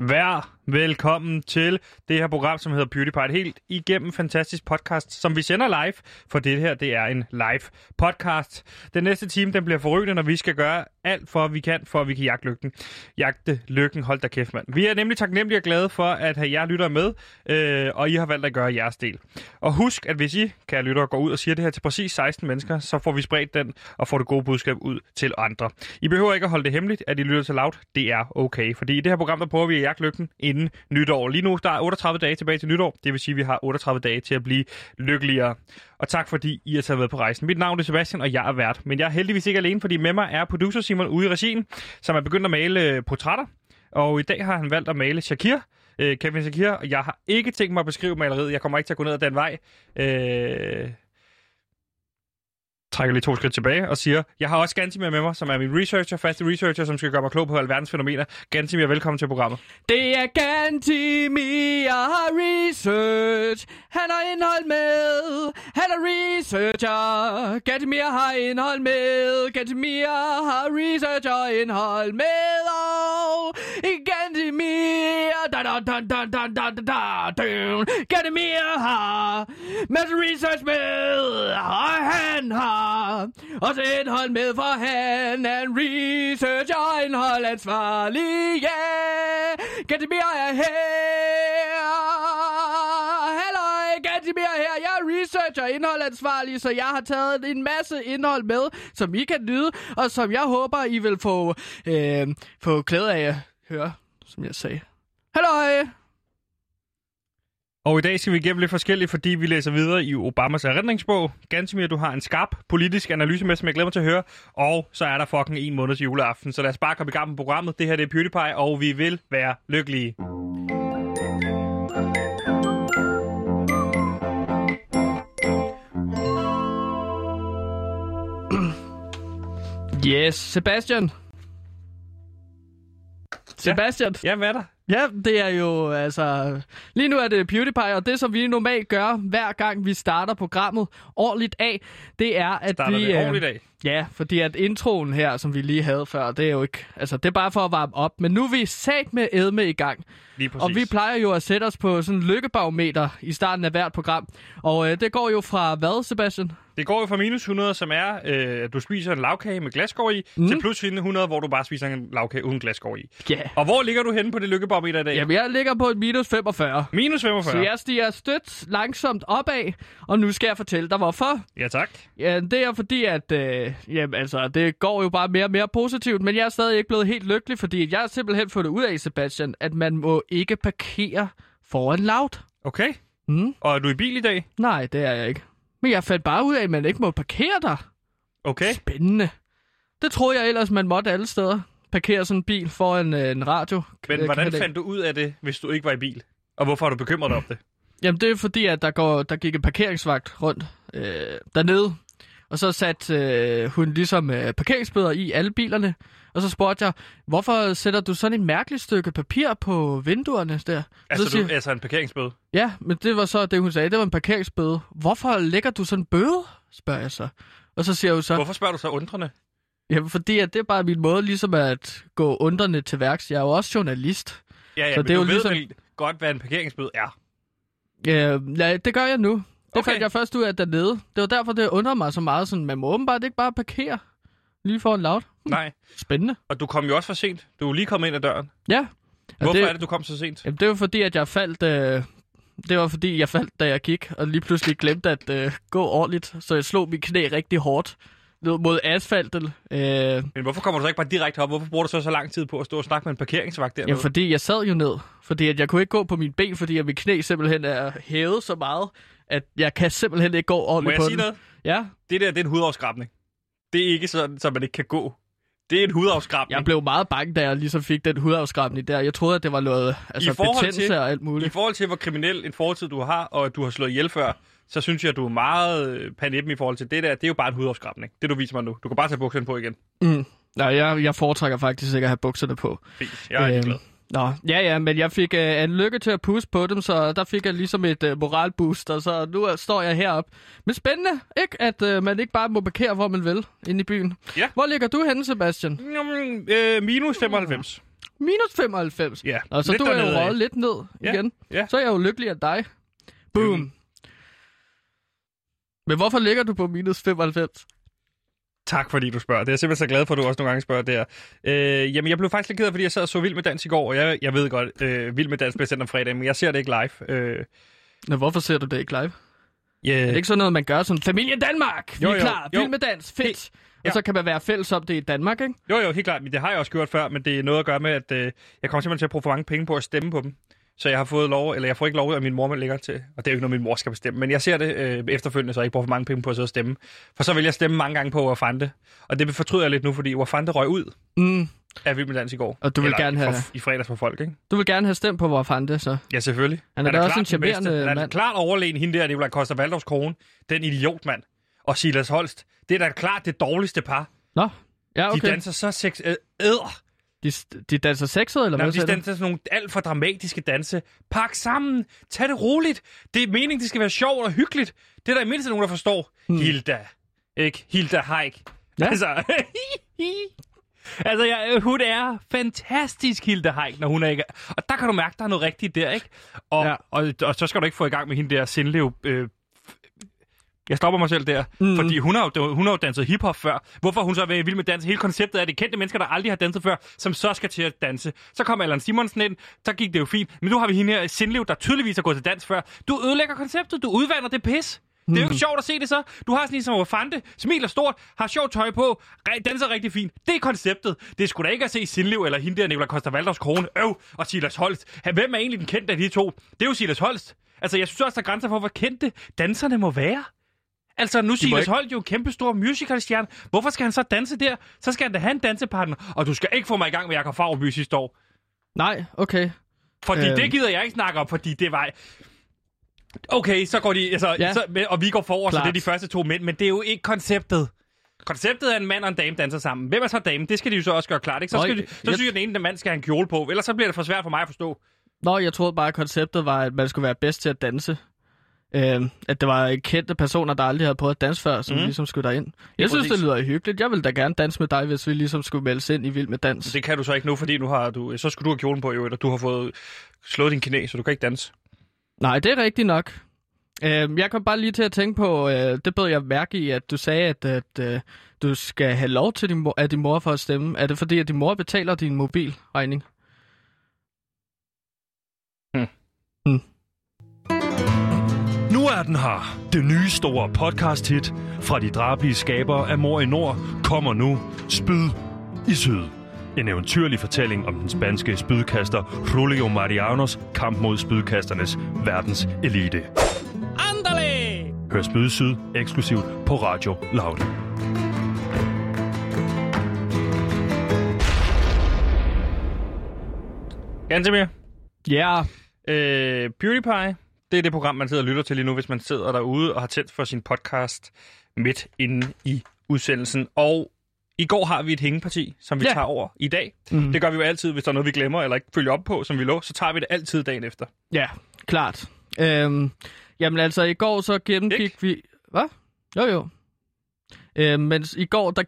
Vær velkommen til det her program, som hedder PewDiePie. Et helt igennem fantastisk podcast, som vi sender live, for det her det er en live podcast. Den næste time den bliver forrygende, når vi skal gøre alt for, vi kan, for at vi kan jagte lykken. Jagte lykken, hold da kæft, mand. Vi er nemlig taknemmelige og glade for, at have jer lytter med, øh, og I har valgt at gøre jeres del. Og husk, at hvis I, kan lyttere, går ud og siger det her til præcis 16 mennesker, så får vi spredt den og får det gode budskab ud til andre. I behøver ikke at holde det hemmeligt, at I lytter til loud. Det er okay, fordi i det her program, der prøver vi at lykken inden nytår. Lige nu der er 38 dage tilbage til nytår. Det vil sige, at vi har 38 dage til at blive lykkeligere. Og tak fordi I har taget med på rejsen. Mit navn er Sebastian, og jeg er vært. Men jeg er heldigvis ikke alene, fordi med mig er producer Simon ude i regien, som er begyndt at male øh, portrætter. Og i dag har han valgt at male Shakir. Øh, Kevin Shakir. Og jeg har ikke tænkt mig at beskrive maleriet. Jeg kommer ikke til at gå ned ad den vej. Øh trækker lige to skridt tilbage og siger, jeg har også Gantimir med mig, som er min researcher, faste researcher, som skal gøre mig klog på alverdens fænomener. Gantimir, velkommen til programmet. Det er Gantimir Research. Han har indhold med. Han er researcher. Gantimir har indhold med. Gantimir har researcher indhold med. Og Gantimir... Da, da, da, da, da, da, da, da. Gantimir har masse research med. Og han har også indhold med, for han er en research og indhold ansvarlig. Yeah. Gantimir er her. Hallo, Gantimir her. Jeg er researcher og indholdansvarlig, så jeg har taget en masse indhold med, som I kan nyde, og som jeg håber, I vil få, øh, få glæde af at høre, som jeg sagde. Hallo. Og i dag skal vi igennem lidt forskelligt, fordi vi læser videre i Obamas erindringsbog. Gansimir, du har en skarp politisk analyse med, som jeg glæder mig til at høre. Og så er der fucking en måned til juleaften. Så lad os bare komme i gang med programmet. Det her det er PewDiePie, og vi vil være lykkelige. Yes, Sebastian. Sebastian. Ja, hvad er der? Ja, det er jo altså... Lige nu er det PewDiePie, og det som vi normalt gør, hver gang vi starter programmet ordentligt af, det er, at Starter vi... det ordentligt af? Ja, fordi at introen her, som vi lige havde før, det er jo ikke... Altså, det er bare for at varme op. Men nu er vi sat med Edme i gang. Lige præcis. Og vi plejer jo at sætte os på sådan en lykkebarometer i starten af hvert program. Og øh, det går jo fra hvad, Sebastian? Det går jo fra minus 100, som er, øh, at du spiser en lavkage med glasskår i, mm. til plus 100, hvor du bare spiser en lavkage uden glasskår i. Ja. Yeah. Og hvor ligger du henne på det lykkebarometer i dag? Jamen, jeg ligger på et minus 45. Minus 45? Så jeg stiger stødt langsomt opad, og nu skal jeg fortælle dig, hvorfor. Ja, tak. Ja, det er fordi, at øh, jamen, altså, det går jo bare mere og mere positivt, men jeg er stadig ikke blevet helt lykkelig, fordi jeg har simpelthen fundet ud af, Sebastian, at man må ikke parkere foran loud. Okay. Mm? Og er du i bil i dag? Nej, det er jeg ikke. Men jeg fandt bare ud af, at man ikke må parkere der. Okay. Spændende. Det troede jeg ellers, man måtte alle steder. Parkere sådan en bil foran øh, en radio. Men hvordan fandt du ud af det, hvis du ikke var i bil? Og hvorfor har du bekymret dig om det? Jamen, det er fordi, at der, går, der gik en parkeringsvagt rundt øh, dernede. Og så satte øh, hun ligesom øh, parkeringsbøder i alle bilerne. Og så spurgte jeg, hvorfor sætter du sådan et mærkeligt stykke papir på vinduerne der? Altså, så siger, du, altså en parkeringsbøde? Ja, men det var så det, hun sagde. Det var en parkeringsbøde. Hvorfor lægger du sådan en bøde? spørger jeg så. Og så siger hun så... Hvorfor spørger du så undrende? Jamen, fordi at det er bare min måde ligesom at gå undrende til værks. Jeg er jo også journalist. Ja, ja, Så men det er du jo ved ligesom- godt, hvad en parkeringsbøde er. Ja, ja, det gør jeg nu. Det Okay. fandt jeg først ud af dernede. Det var derfor, det undrede mig så meget. Sådan, man må åbenbart ikke bare parkere lige foran loud. Nej. Spændende. Og du kom jo også for sent. Du er lige kommet ind ad døren. Ja. Hvorfor det, er det, du kom så sent? Jamen, det var fordi, at jeg faldt... Øh, det var fordi, jeg faldt, da jeg gik, og lige pludselig glemte at øh, gå ordentligt. Så jeg slog mit knæ rigtig hårdt mod asfalten. Øh, Men hvorfor kommer du så ikke bare direkte op? Hvorfor bruger du så så lang tid på at stå og snakke med en parkeringsvagt dernede? Jamen, fordi jeg sad jo ned. Fordi at jeg kunne ikke gå på min ben, fordi at mit knæ simpelthen er hævet så meget, at jeg kan simpelthen ikke gå Må ordentligt jeg på sige den. noget? Ja, Det der, det er en hudafskrabning. Det er ikke sådan, så man ikke kan gå. Det er en hudafskrabning. jeg blev meget bange, da jeg ligesom fik den hudafskrabning der. Jeg troede, at det var noget altså, I forhold betændelse til- og alt I muligt. forhold til, hvor kriminel en fortid du har, og at du har slået ihjel før, så synes jeg, at du er meget øh, panippen i forhold til det der. Det er jo bare en hudafskrabning. Det du viser mig nu. Du kan bare tage bukserne på igen. Mm. Nej, jeg, jeg foretrækker faktisk ikke at have bukserne på. Fint. Jeg er. Øhm, glad. Nå, ja, ja, men jeg fik øh, en lykke til at puste på dem, så der fik jeg ligesom et øh, moralboost, og så nu står jeg heroppe. Men spændende, ikke? At øh, man ikke bare må parkere, hvor man vil, inde i byen. Ja. Hvor ligger du henne, Sebastian? Jamen, øh, minus 95. Minus 95. Ja, Og så lidt du er jo røget lidt ned Ja, igen. ja. Så er jeg jo lykkelig af dig. Boom. Jamen. Men hvorfor ligger du på minus 95? Tak fordi du spørger. Det er jeg simpelthen så glad for, at du også nogle gange spørger der. Øh, jamen, jeg blev faktisk lidt ked af, fordi jeg sad og så Vild med Dans i går, og jeg, jeg ved godt, øh, Vild med Dans bliver sendt om fredagen, men jeg ser det ikke live. Øh, Nå, hvorfor ser du det ikke live? yeah. Er det ikke sådan noget, man gør som Familie Danmark? Vi Jo, er jo, klar. jo. Vild med dans. Fedt. ja. Og så kan man være fælles om det i Danmark, ikke? Jo, jo, helt klart. Men det har jeg også gjort før, men det er noget at gøre med, at øh, jeg kommer simpelthen til at bruge for mange penge på at stemme på dem. Så jeg har fået lov, eller jeg får ikke lov, at min mor lægger til. Og det er jo ikke noget, min mor skal bestemme. Men jeg ser det øh, efterfølgende, så jeg ikke bruger for mange penge på at sidde og stemme. For så vil jeg stemme mange gange på Wafande. Og det fortryder jeg lidt nu, fordi Wafande røg ud Mm. af Vild med Dans i går. Og du vil Eller gerne have- I fredags for folk, ikke? Du vil gerne have stemt på Warfande, så. Ja, selvfølgelig. Han er da da også en charmerende Han er mand. klart overlegen hende der, det er Costa Valdovs kone. Den idiot, mand. Og Silas Holst. Det er da klart det dårligste par. Nå, ja, Okay. okay. De danser så sex... Øh, æder. De, de danser sexet, eller Nej, hvad de danser sådan nogle alt for dramatiske danse. Pak sammen. Tag det roligt. Det er meningen, det skal være sjovt og hyggeligt. Det er der i mindste nogen, der forstår. Hmm. Hilda. Ikke? Hilda Haik. Ja. Altså... altså, jeg, hun er fantastisk, Hilda Haik, når hun er ikke... Og der kan du mærke, der er noget rigtigt der, ikke? Og, ja. Ja. og, og, så skal du ikke få i gang med hende der Sindlev... Øh, jeg stopper mig selv der, mm. Mhm. fordi hun har, jo, hun har jo danset hiphop før. Hvorfor er hun så været vild med dans? Hele konceptet er, at det er kendte mennesker, der aldrig har danset før, som så skal til at danse. Så kom Allan Simonsen ind, så gik det jo fint. Men nu har vi hende her, Sindlev, der tydeligvis har gået til dans før. Du ødelægger konceptet, du udvander det pis. Det er jo ikke sjovt at se det så. Du har sådan en som Fante, smiler stort, har sjovt tøj på, danser rigtig fint. Det er konceptet. Det er sgu da ikke at se Sindlev eller hende der, Nicolai Costa Valders kone, øv, og Silas Holst. Hvem er egentlig den kendte af de to? Det er jo Silas Holst. Altså, jeg synes også, der er grænser for, hvor kendte danserne må være. Altså, nu Silas ikke- Holt jo kæmpe stor musicalstjerne. Hvorfor skal han så danse der? Så skal han da have en dansepartner. Og du skal ikke få mig i gang med Jakob Fagerby sidste år. Nej, okay. Fordi øhm. Øhm. det gider jeg ikke snakke om, fordi det var... Okay, så går de... Altså, ja. Så, og vi går så Klart. det er de første to mænd, men det er jo ikke konceptet. Konceptet er, at en mand og en dame danser sammen. Hvem er så dame? Det skal de jo så også gøre klart, ikke? Så, Nå, skal de, jeg- så synes jeg, at den ene mand skal have en kjole på, ellers så bliver det for svært for mig at forstå. Nå, jeg troede bare, at konceptet var, at man skulle være bedst til at danse. Øhm, at det var kendte personer, der aldrig havde prøvet at danse før, som mm. ligesom skulle derind. Jeg synes, præcis. det lyder hyggeligt. Jeg vil da gerne danse med dig, hvis vi ligesom skulle meldes ind i Vild med Dans. Det kan du så ikke nu, fordi nu har du... Så skulle du have kjolen på, jo, eller du har fået slået din knæ, så du kan ikke danse. Nej, det er rigtigt nok. Øhm, jeg kom bare lige til at tænke på, øh, det bød jeg mærke i, at du sagde, at, at øh, du skal have lov til din mor, af din mor for at stemme. Er det fordi, at din mor betaler din mobilregning? Nu er den her. Det nye store podcast-hit fra de drablige skabere af Mor i Nord kommer nu. Spyd i Syd. En eventyrlig fortælling om den spanske spydkaster Julio Marianos kamp mod spydkasternes verdens elite. Andale! Hør Spyd i Syd eksklusivt på Radio Loud. Gantemir. Ja, Øh, PewDiePie, det er det program, man sidder og lytter til lige nu, hvis man sidder derude og har tændt for sin podcast midt inde i udsendelsen. Og i går har vi et hængeparti, som vi Ja. tager over i dag. Mm. Det gør vi jo altid, hvis der er noget, vi glemmer eller ikke følger op på, som vi lå, så tager vi det altid dagen efter. ja, klart. Øhm, jamen altså, i går så gennemgik Ikke? vi... Hvad? Jo, jo. Øhm, men i går, der,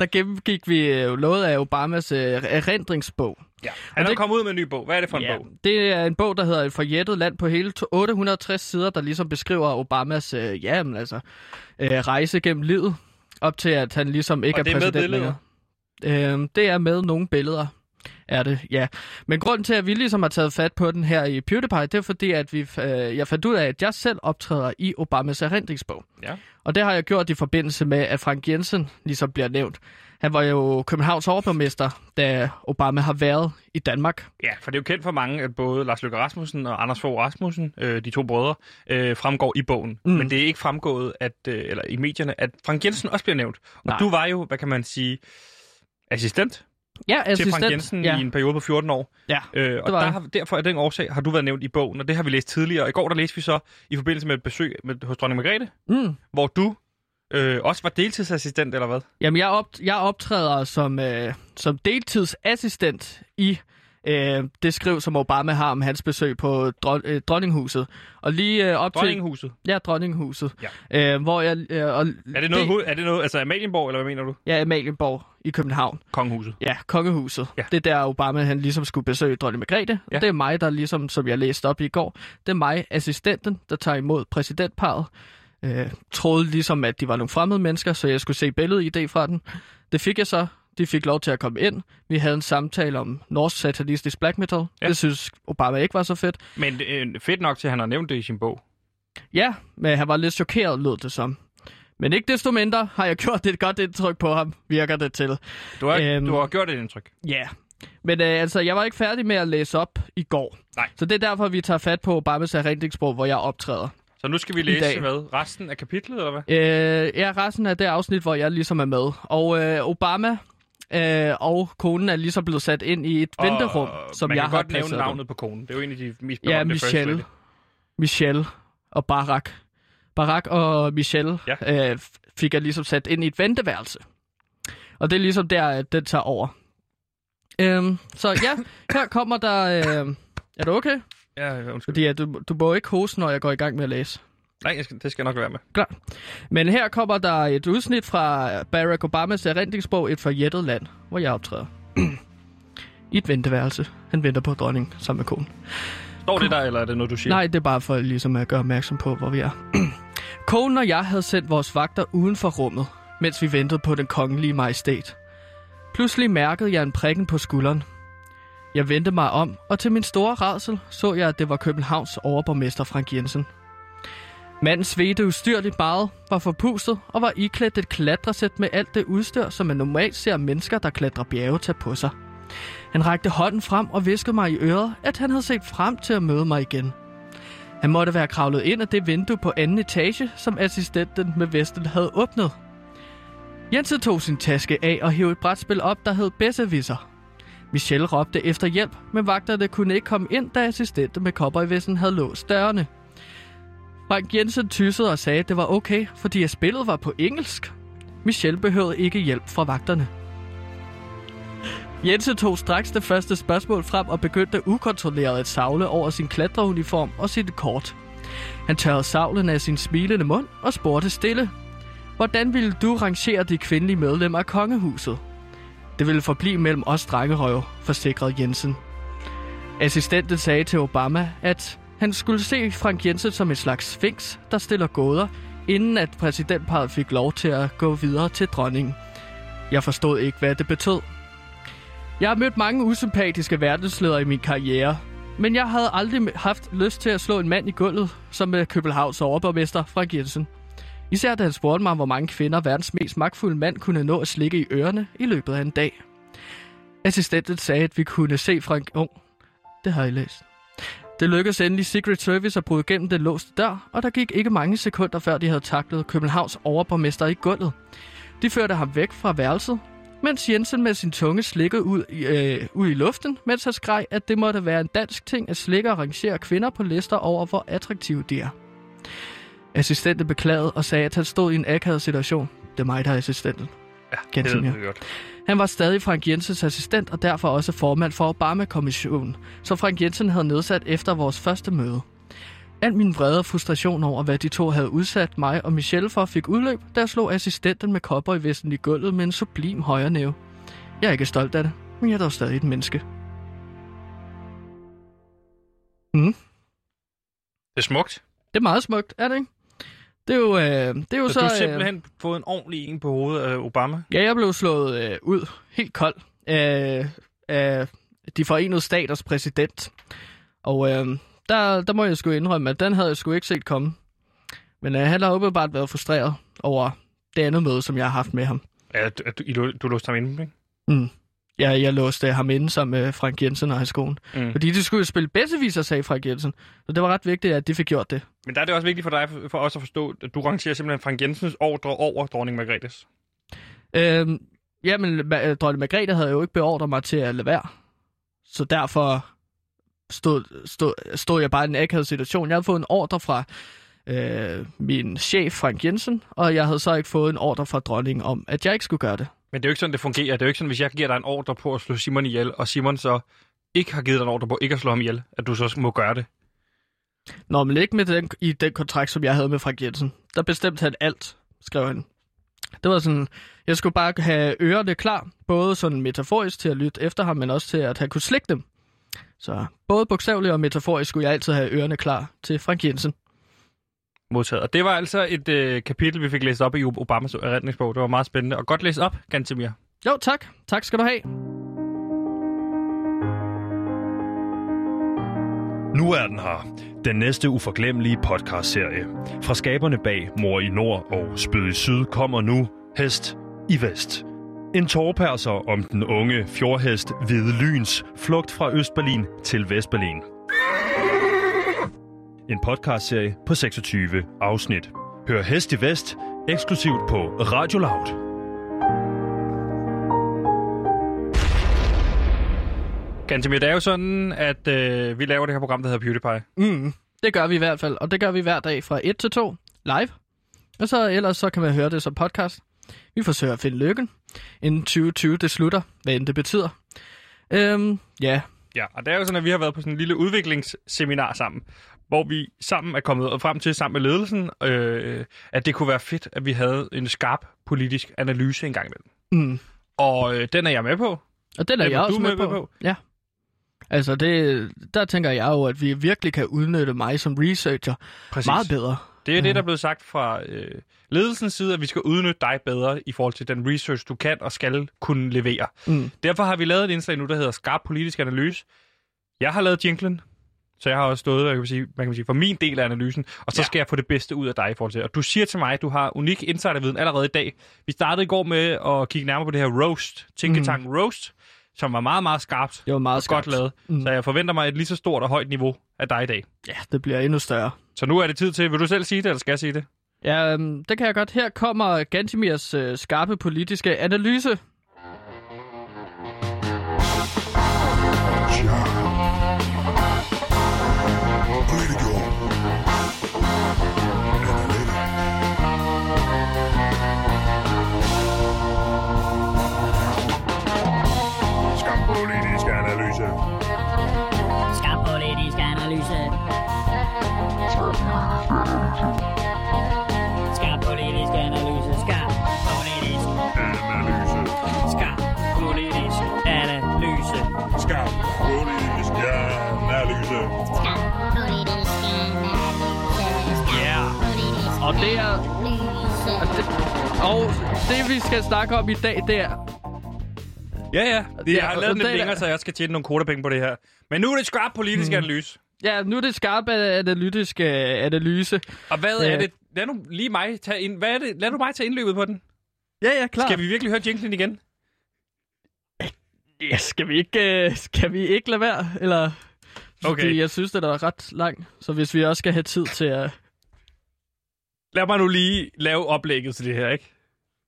der gennemgik vi øh, noget af Obamas øh, erindringsbog. Ja. Han er kommet ud med en ny bog. Hvad er det for en Ja, bog? det er en bog, der hedder Et forjættet land på hele to- 860 sider, der ligesom beskriver Obamas øh, ja, men altså, øh, rejse gennem livet, op til at han ligesom ikke Og er præsident længere. Øhm, det er med nogle billeder, er det, ja. Men grunden til, at vi ligesom har taget fat på den her i PewDiePie, det er fordi, at vi, øh, jeg fandt ud af, at jeg selv optræder i Obamas erindringsbog. Ja. Og det har jeg gjort i forbindelse med, at Frank Jensen ligesom bliver nævnt. Han var jo Københavns overborgmester, da Obama har været i Danmark. Ja, for det er jo kendt for mange, at både Lars Løkke Rasmussen og Anders Fogh Rasmussen, øh, de to brødre, øh, fremgår i bogen. Mm. Men det er ikke fremgået at, øh, eller i medierne, at Frank Jensen også bliver nævnt. Og Nej. du var jo, hvad kan man sige, assistent Ja, til assistent. Frank Jensen ja. i en periode på 14 år. Ja, Øh, og der jeg. har, derfor af den årsag har du været nævnt i bogen, og det har vi læst tidligere. I går der læste vi så i forbindelse med et besøg med, hos dronning Margrethe, Mm. hvor du øh, også var deltidsassistent, eller hvad? Jamen, jeg, op, jeg optræder som, øh, som deltidsassistent i øh, det skriv, som Obama har om hans besøg på dron, øh, dronninghuset. Og lige øh, op Dronninghuset. til... Ja, dronninghuset. Ja. Øh, hvor jeg... Øh, og Er det noget, det... er det noget, altså Amalienborg, eller hvad mener du? Ja, Amalienborg i København. Kongehuset. Ja, kongehuset. Ja. Det er der Obama han ligesom skulle besøge dronning Margrethe. Ja. Det er mig, der ligesom, som jeg læste op i går, det er mig, assistenten, der tager imod præsidentparet. Øh, troede ligesom, at de var nogle fremmede mennesker, så jeg skulle se billedet i fra den. Det fik jeg så. De fik lov til at komme ind. Vi havde en samtale om norsk satanistisk black metal. Ja. Det synes Obama ikke var så fedt. Men øh, fedt nok til, at han har nævnt det i sin bog. Ja, men han var lidt chokeret, lød det som. Men ikke desto mindre har jeg gjort et godt indtryk på ham, virker det til. Du har, øhm, du har gjort et indtryk. Ja, yeah. men øh, altså, jeg var ikke færdig med at læse op i går. Nej. Så det er derfor, vi tager fat på Obamas erindringsbog, hvor jeg optræder. Så nu skal vi læse hvad? Resten af kapitlet, eller hvad? Øh, ja, resten af det afsnit, hvor jeg ligesom er med. Og øh, Obama øh, og konen er ligesom blevet sat ind i et venterum, som man jeg kan har godt nævne navnet på konen. Det er jo en af de mest Ja, Michelle. Michelle og Barack. Barack og Michelle Ja. øh, fik jeg ligesom sat ind i et venteværelse. Og det er ligesom der, at den tager over. Øhm, så ja, her kommer der... Øh, er du okay? Ja, undskyld. Fordi at du, du må ikke hoste, når jeg går i gang med at læse. Nej, jeg skal, det skal jeg nok være med. Men her kommer der et udsnit fra Barack Obamas erindringsbog Et forjættet land, hvor jeg optræder. I et venteværelse. Han venter på dronningen sammen med konen. Står det der, eller er det noget, du siger? Nej, det er bare for ligesom at gøre opmærksom på, hvor vi er. Konen og jeg havde sendt vores vagter uden for rummet, mens vi ventede på den kongelige majestæt. Pludselig mærkede jeg en prikken på skulderen. Jeg vendte mig om, og til min store rædsel så jeg, at det var Københavns overborgmester Frank Jensen. Manden svedte ustyrligt meget, var forpustet og var iklædt et klatresæt med alt det udstyr, som man normalt ser mennesker, der klatrer bjerge, tage på sig. Han rakte hånden frem og viskede mig i øret, at han havde set frem til at møde mig igen. Han måtte være kravlet ind af det vindue på anden etage, som assistenten med vesten havde åbnet. Jensen tog sin taske af og hævde et brætspil op, der hed Besserwisser. Michelle råbte efter hjælp, men vagterne kunne ikke komme ind, da assistenten med kopper i vesten havde låst dørene. Frank Jensen tyssede og sagde, at det var okay, fordi at spillet var på engelsk. Michelle behøvede ikke hjælp fra vagterne. Jense tog straks det første spørgsmål frem og begyndte ukontrolleret at savle over sin klatreuniform og sit kort. Han tørrede savlen af sin smilende mund og spurgte stille. Hvordan ville du rangere de kvindelige medlemmer af kongehuset? Det ville forblive mellem os drengerøve, forsikrede Jensen. Assistenten sagde til Obama, at han skulle se Frank Jensen som en slags sphinx, der stiller gåder, inden at præsidentparet fik lov til at gå videre til dronningen. Jeg forstod ikke, hvad det betød. Jeg har mødt mange usympatiske verdensledere i min karriere, men jeg havde aldrig haft lyst til at slå en mand i gulvet, som med Københavns overborgmester Frank Jensen. Især da han spurgte mig, hvor mange kvinder verdens mest magtfulde mand kunne nå at slikke i ørerne i løbet af en dag. Assistenten sagde, at vi kunne se Frank... Oh, det har jeg læst. Det lykkedes endelig Secret Service at bryde gennem den låste dør, og der gik ikke mange sekunder før de havde taklet Københavns overborgmester i gulvet. De førte ham væk fra værelset, mens Jensen med sin tunge slikkede ud i, øh, ud i luften, mens han skreg, at det måtte være en dansk ting at slikke og rangere kvinder på lister over, hvor attraktive de er. Assistenten beklagede og sagde, at han stod i en akavet situation. Det er mig, der er assistenten. Ja, det jeg godt. Han var stadig Frank Jensens assistent og derfor også formand for Obama-kommissionen, som Frank Jensen havde nedsat efter vores første møde. Al min vrede og frustration over, hvad de to havde udsat mig og Michelle for, fik udløb, da jeg slog assistenten med cowboyvesten i gulvet med en sublim højre næve. Jeg er ikke stolt af det, men jeg er dog stadig et menneske. Det er smukt. Det er meget smukt, er det ikke? Det er jo, øh, det er jo Så, så... du har øh, simpelthen fået en ordentlig en på hovedet af Obama. Ja, jeg blev slået øh, ud helt kold af, af de forenede staters præsident. Og øh, der, der må jeg sgu indrømme, at den havde jeg sgu ikke set komme. Men øh, han har åbenbart været frustreret over det andet møde, som jeg har haft med ham. Ja, du, du, du låste ham inde, ikke? Mm. Ja, jeg låste ham inde sammen med Frank Jensen og hans kone. Mm. Fordi de skulle jo spille bedsteviser, sagde Frank Jensen. Så det var ret vigtigt, at de fik gjort det. Men der er det også vigtigt for dig, for os at forstå, at du rangerer simpelthen Frank Jensens ordre over dronning Margrethes. Øhm, jamen, dronning Margrethe havde jo ikke beordret mig til at lade være. Så derfor stod, stod, stod jeg bare i en akavet situation. Jeg havde fået en ordre fra øh, min chef, Frank Jensen, og jeg havde så ikke fået en ordre fra dronningen om, at jeg ikke skulle gøre det. Men det er jo ikke sådan, det fungerer. Det er jo ikke sådan, hvis jeg giver dig en ordre på at slå Simon ihjel, og Simon så ikke har givet dig en ordre på ikke at slå ham ihjel, at du så må gøre det. Nå, men ikke med den, i den kontrakt, som jeg havde med Frank Jensen. Der bestemte han alt, skrev han. Det var sådan, jeg skulle bare have ørerne klar, både sådan metaforisk til at lytte efter ham, men også til at have kunne slikke dem. Så både bogstaveligt og metaforisk skulle jeg altid have ørerne klar til Frank Jensen. Modtaget. Og det var altså et øh, kapitel, vi fik læst op i Obamas erindringsbog. Det var meget spændende. Og godt læst op, Gantemir. Jo, tak. Tak skal du have. Nu er den her. Den næste uforglemmelige podcastserie. Fra skaberne bag Mor i Nord og Spyd i Syd kommer nu Hest i Vest. En tårperser om den unge fjordhest Hvide Lyns flugt fra Østberlin til Vestberlin. En podcastserie på 26 afsnit. Hør Hest i Vest eksklusivt på Radio Loud. Gantemir, det er jo sådan, at øh, vi laver det her program, der hedder PewDiePie. Mm, det gør vi i hvert fald, og det gør vi hver dag fra 1 til 2 live. Og så ellers så kan man høre det som podcast. Vi forsøger at finde lykken, inden 2020 det slutter, hvad end det betyder. Øhm, ja, Ja, og det er jo sådan, at vi har været på sådan en lille udviklingsseminar sammen, hvor vi sammen er kommet frem til, sammen med ledelsen, øh, at det kunne være fedt, at vi havde en skarp politisk analyse en gang imellem. mm. Og øh, den er jeg med på. og den er Den jeg var også med, med på. på? Ja. Altså, det, der tænker jeg jo, at vi virkelig kan udnytte mig som researcher Præcis. meget bedre. Det er det, der er blevet sagt fra øh, ledelsens side, at vi skal udnytte dig bedre i forhold til den research, du kan og skal kunne levere. Mm. Derfor har vi lavet et indslag nu, der hedder Skarp Politisk Analyse. Jeg har lavet jinglen, så jeg har også stået, hvad kan man sige, hvad kan man sige, for min del af analysen, og så Ja. skal jeg få det bedste ud af dig i forhold til. Og du siger til mig, at du har unik insiderviden allerede i dag. Vi startede i går med at kigge nærmere på det her roast, Tinketank mm. roast, som var meget, meget skarpt Det var meget og godt skarpt. lavet. Mm. Så jeg forventer mig et lige så stort og højt niveau af dig i dag. Ja, det bliver endnu større. Så nu er det tid til, vil du selv sige det, eller skal jeg sige det? Ja, øhm, det kan jeg godt. Her kommer Gantimirs øh, skarpe politiske analyse. Det er... Og det, og det, vi skal snakke om i dag, det er... Ja, ja. Det, jeg har lavet den lidt er- længere, så jeg skal tjene nogle kodapenge på det her. Men nu er det skarp politisk mm. analyse. Ja, nu er det skarpe analytiske analyse. Og hvad er Ja. det? Lad nu lige mig tage ind. Hvad er det? Lad nu mig tage indløbet på den. Ja, ja, klar. Skal vi virkelig høre jinglen igen? Ja, skal vi ikke, øh, skal vi ikke lade være? Eller... Okay. Fordi jeg synes, det er ret lang. Så hvis vi også skal have tid til at... Lad mig nu lige lave oplægget til det her, ikke?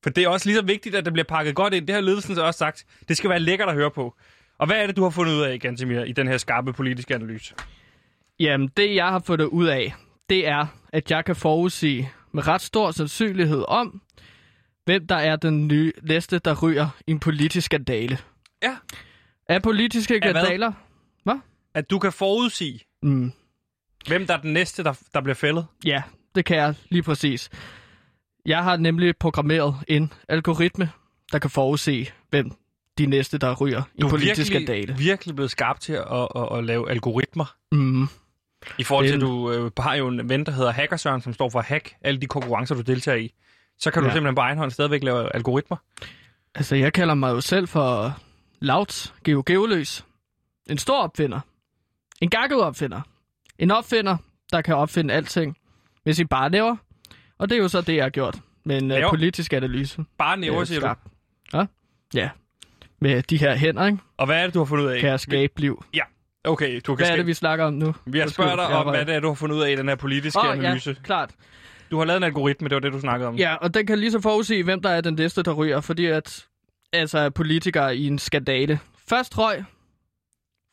For det er også lige så vigtigt, at det bliver pakket godt ind. Det har ledelsen så også sagt. Det skal være lækkert at høre på. Og hvad er det, du har fundet ud af, Gantemir, i den her skarpe politiske analyse? Jamen, det jeg har fundet ud af, det er, at jeg kan forudsige med ret stor sandsynlighed om, hvem der er den nye næste, der ryger i en politisk skandale. Ja. Er politiske hvad? skandaler? At du kan forudsige, Mm, hvem der er den næste, der, der bliver fældet. ja, det kan jeg lige præcis. Jeg har nemlig programmeret en algoritme, der kan forudse, hvem de næste, der ryger i Du en er politisk virkelig, skandale. virkelig blevet skarp til at, at, at lave algoritmer. Mm. I forhold til, at Det- du øh, har jo en ven, der hedder Hackersøren, som står for at hack alle de konkurrencer, du deltager i. Så kan du Ja. simpelthen på egen hånd stadigvæk lave algoritmer. Altså, jeg kalder mig jo selv for Laut Geo Geoløs. En stor opfinder. En gakket opfinder. En opfinder, der kan opfinde alting med sin barnæver. Og det er jo så det, jeg har gjort. Med en uh, Næver? politisk analyse. Bare næver, Øh, siger du. Ja? Ja. Med de her hænder, ikke? Og hvad er det, du har fundet ud af? kan jeg skabe liv. Okay, du kan Hvad er det, skabe... vi snakker om nu? Vi har spørget dig om, hvad det er, du har fundet ud af i den her politiske Åh, analyse. ja, klart. Du har lavet en algoritme, det var det, du snakkede om. Ja, og den kan lige så forudsige, hvem der er den næste, der ryger, fordi at altså er politikere i en skandale. Først røg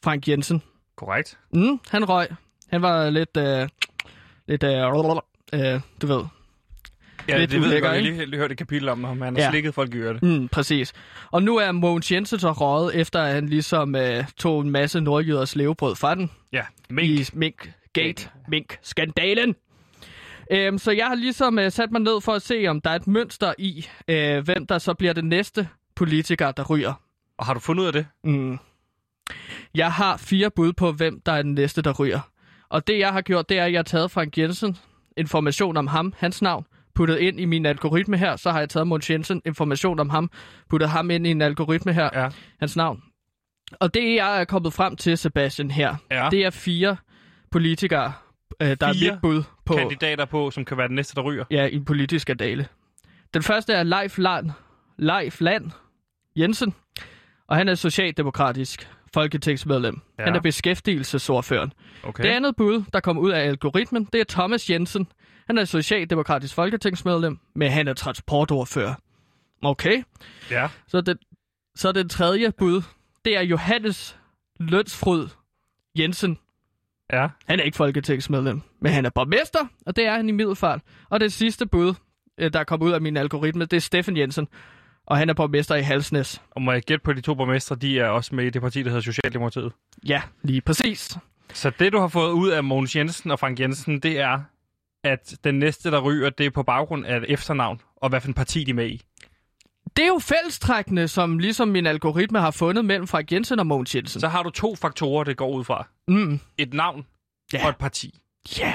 Frank Jensen. Korrekt. Mm, han røg. Han var lidt... Øh, lidt... Øh, øh, du ved. Ja, Lidt det ved jeg lige, lige hørt et kapitel om, om han har Ja. slikket folk i ørerne. Mm, præcis. Og nu er Mogens Jensen så røget, efter at han ligesom øh, tog en masse nordjyders levebrød fra den. Ja, mink. I Mink Gate. Mink-skandalen. Øhm, så jeg har ligesom øh, sat mig ned for at se, om der er et mønster i, øh, hvem der så bliver den næste politiker, der ryger. Og har du fundet ud af det? Mm. Jeg har fire bud på, hvem der er den næste, der ryger. Og det, jeg har gjort, det er, at jeg har taget Frank Jensen, information om ham, hans navn, puttet ind i min algoritme her. Så har jeg taget Måns Jensen, information om ham, puttet ham ind i en algoritme her, Ja. hans navn. Og det, jeg er kommet frem til, Sebastian, her, Ja. det er fire politikere, øh, der Fire er mit bud på Kandidater på, som kan være den næste, der ryger. ja, i en politisk skandale. Den første er Leif Land, Leif Land Jensen, og han er socialdemokratisk folketingsmedlem. Ja. Han er beskæftigelsesordføren. Okay. Det andet bud, der kommer ud af algoritmen, det er Thomas Jensen. Han er socialdemokratisk folketingsmedlem, men han er transportordfører. Okay. Ja. Så det, så det tredje bud, det er Johannes Lønsfryd Jensen. Ja. Han er ikke folketingsmedlem, men han er borgmester, og det er han i Middelfart. Og det sidste bud, øh, der kommer ud af min algoritme, det er Steffen Jensen, og han er borgmester i Halsnæs. Og må jeg gætte på, at de to borgmestre, de er også med i det parti, der hedder Socialdemokratiet. Ja, lige præcis. Så det, du har fået ud af Mogens Jensen og Frank Jensen, det er, at den næste, der ryger, det er på baggrund af et efternavn, og hvad for en parti de er med i. Det er jo fællestrækkende, som ligesom min algoritme har fundet mellem Frank Jensen og Mogens Jensen. Så har du to faktorer, det går ud fra. Mm, Et navn Ja. og et parti. ja. Yeah.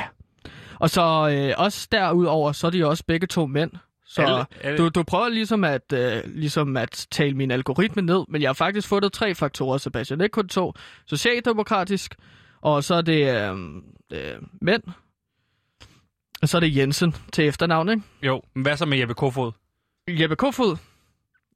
Og så øh, også derudover, så er de også begge to mænd. Så Alle- alle- Du, du prøver ligesom at, øh, ligesom at tale min algoritme ned, men jeg har faktisk fundet tre faktorer, Sebastian. Er kun to. Socialdemokratisk, og så er det øh, øh, mænd. Og så er det Jensen til efternavn, ikke? Jo, men hvad så med Jeppe Kofod? Jeppe Kofod,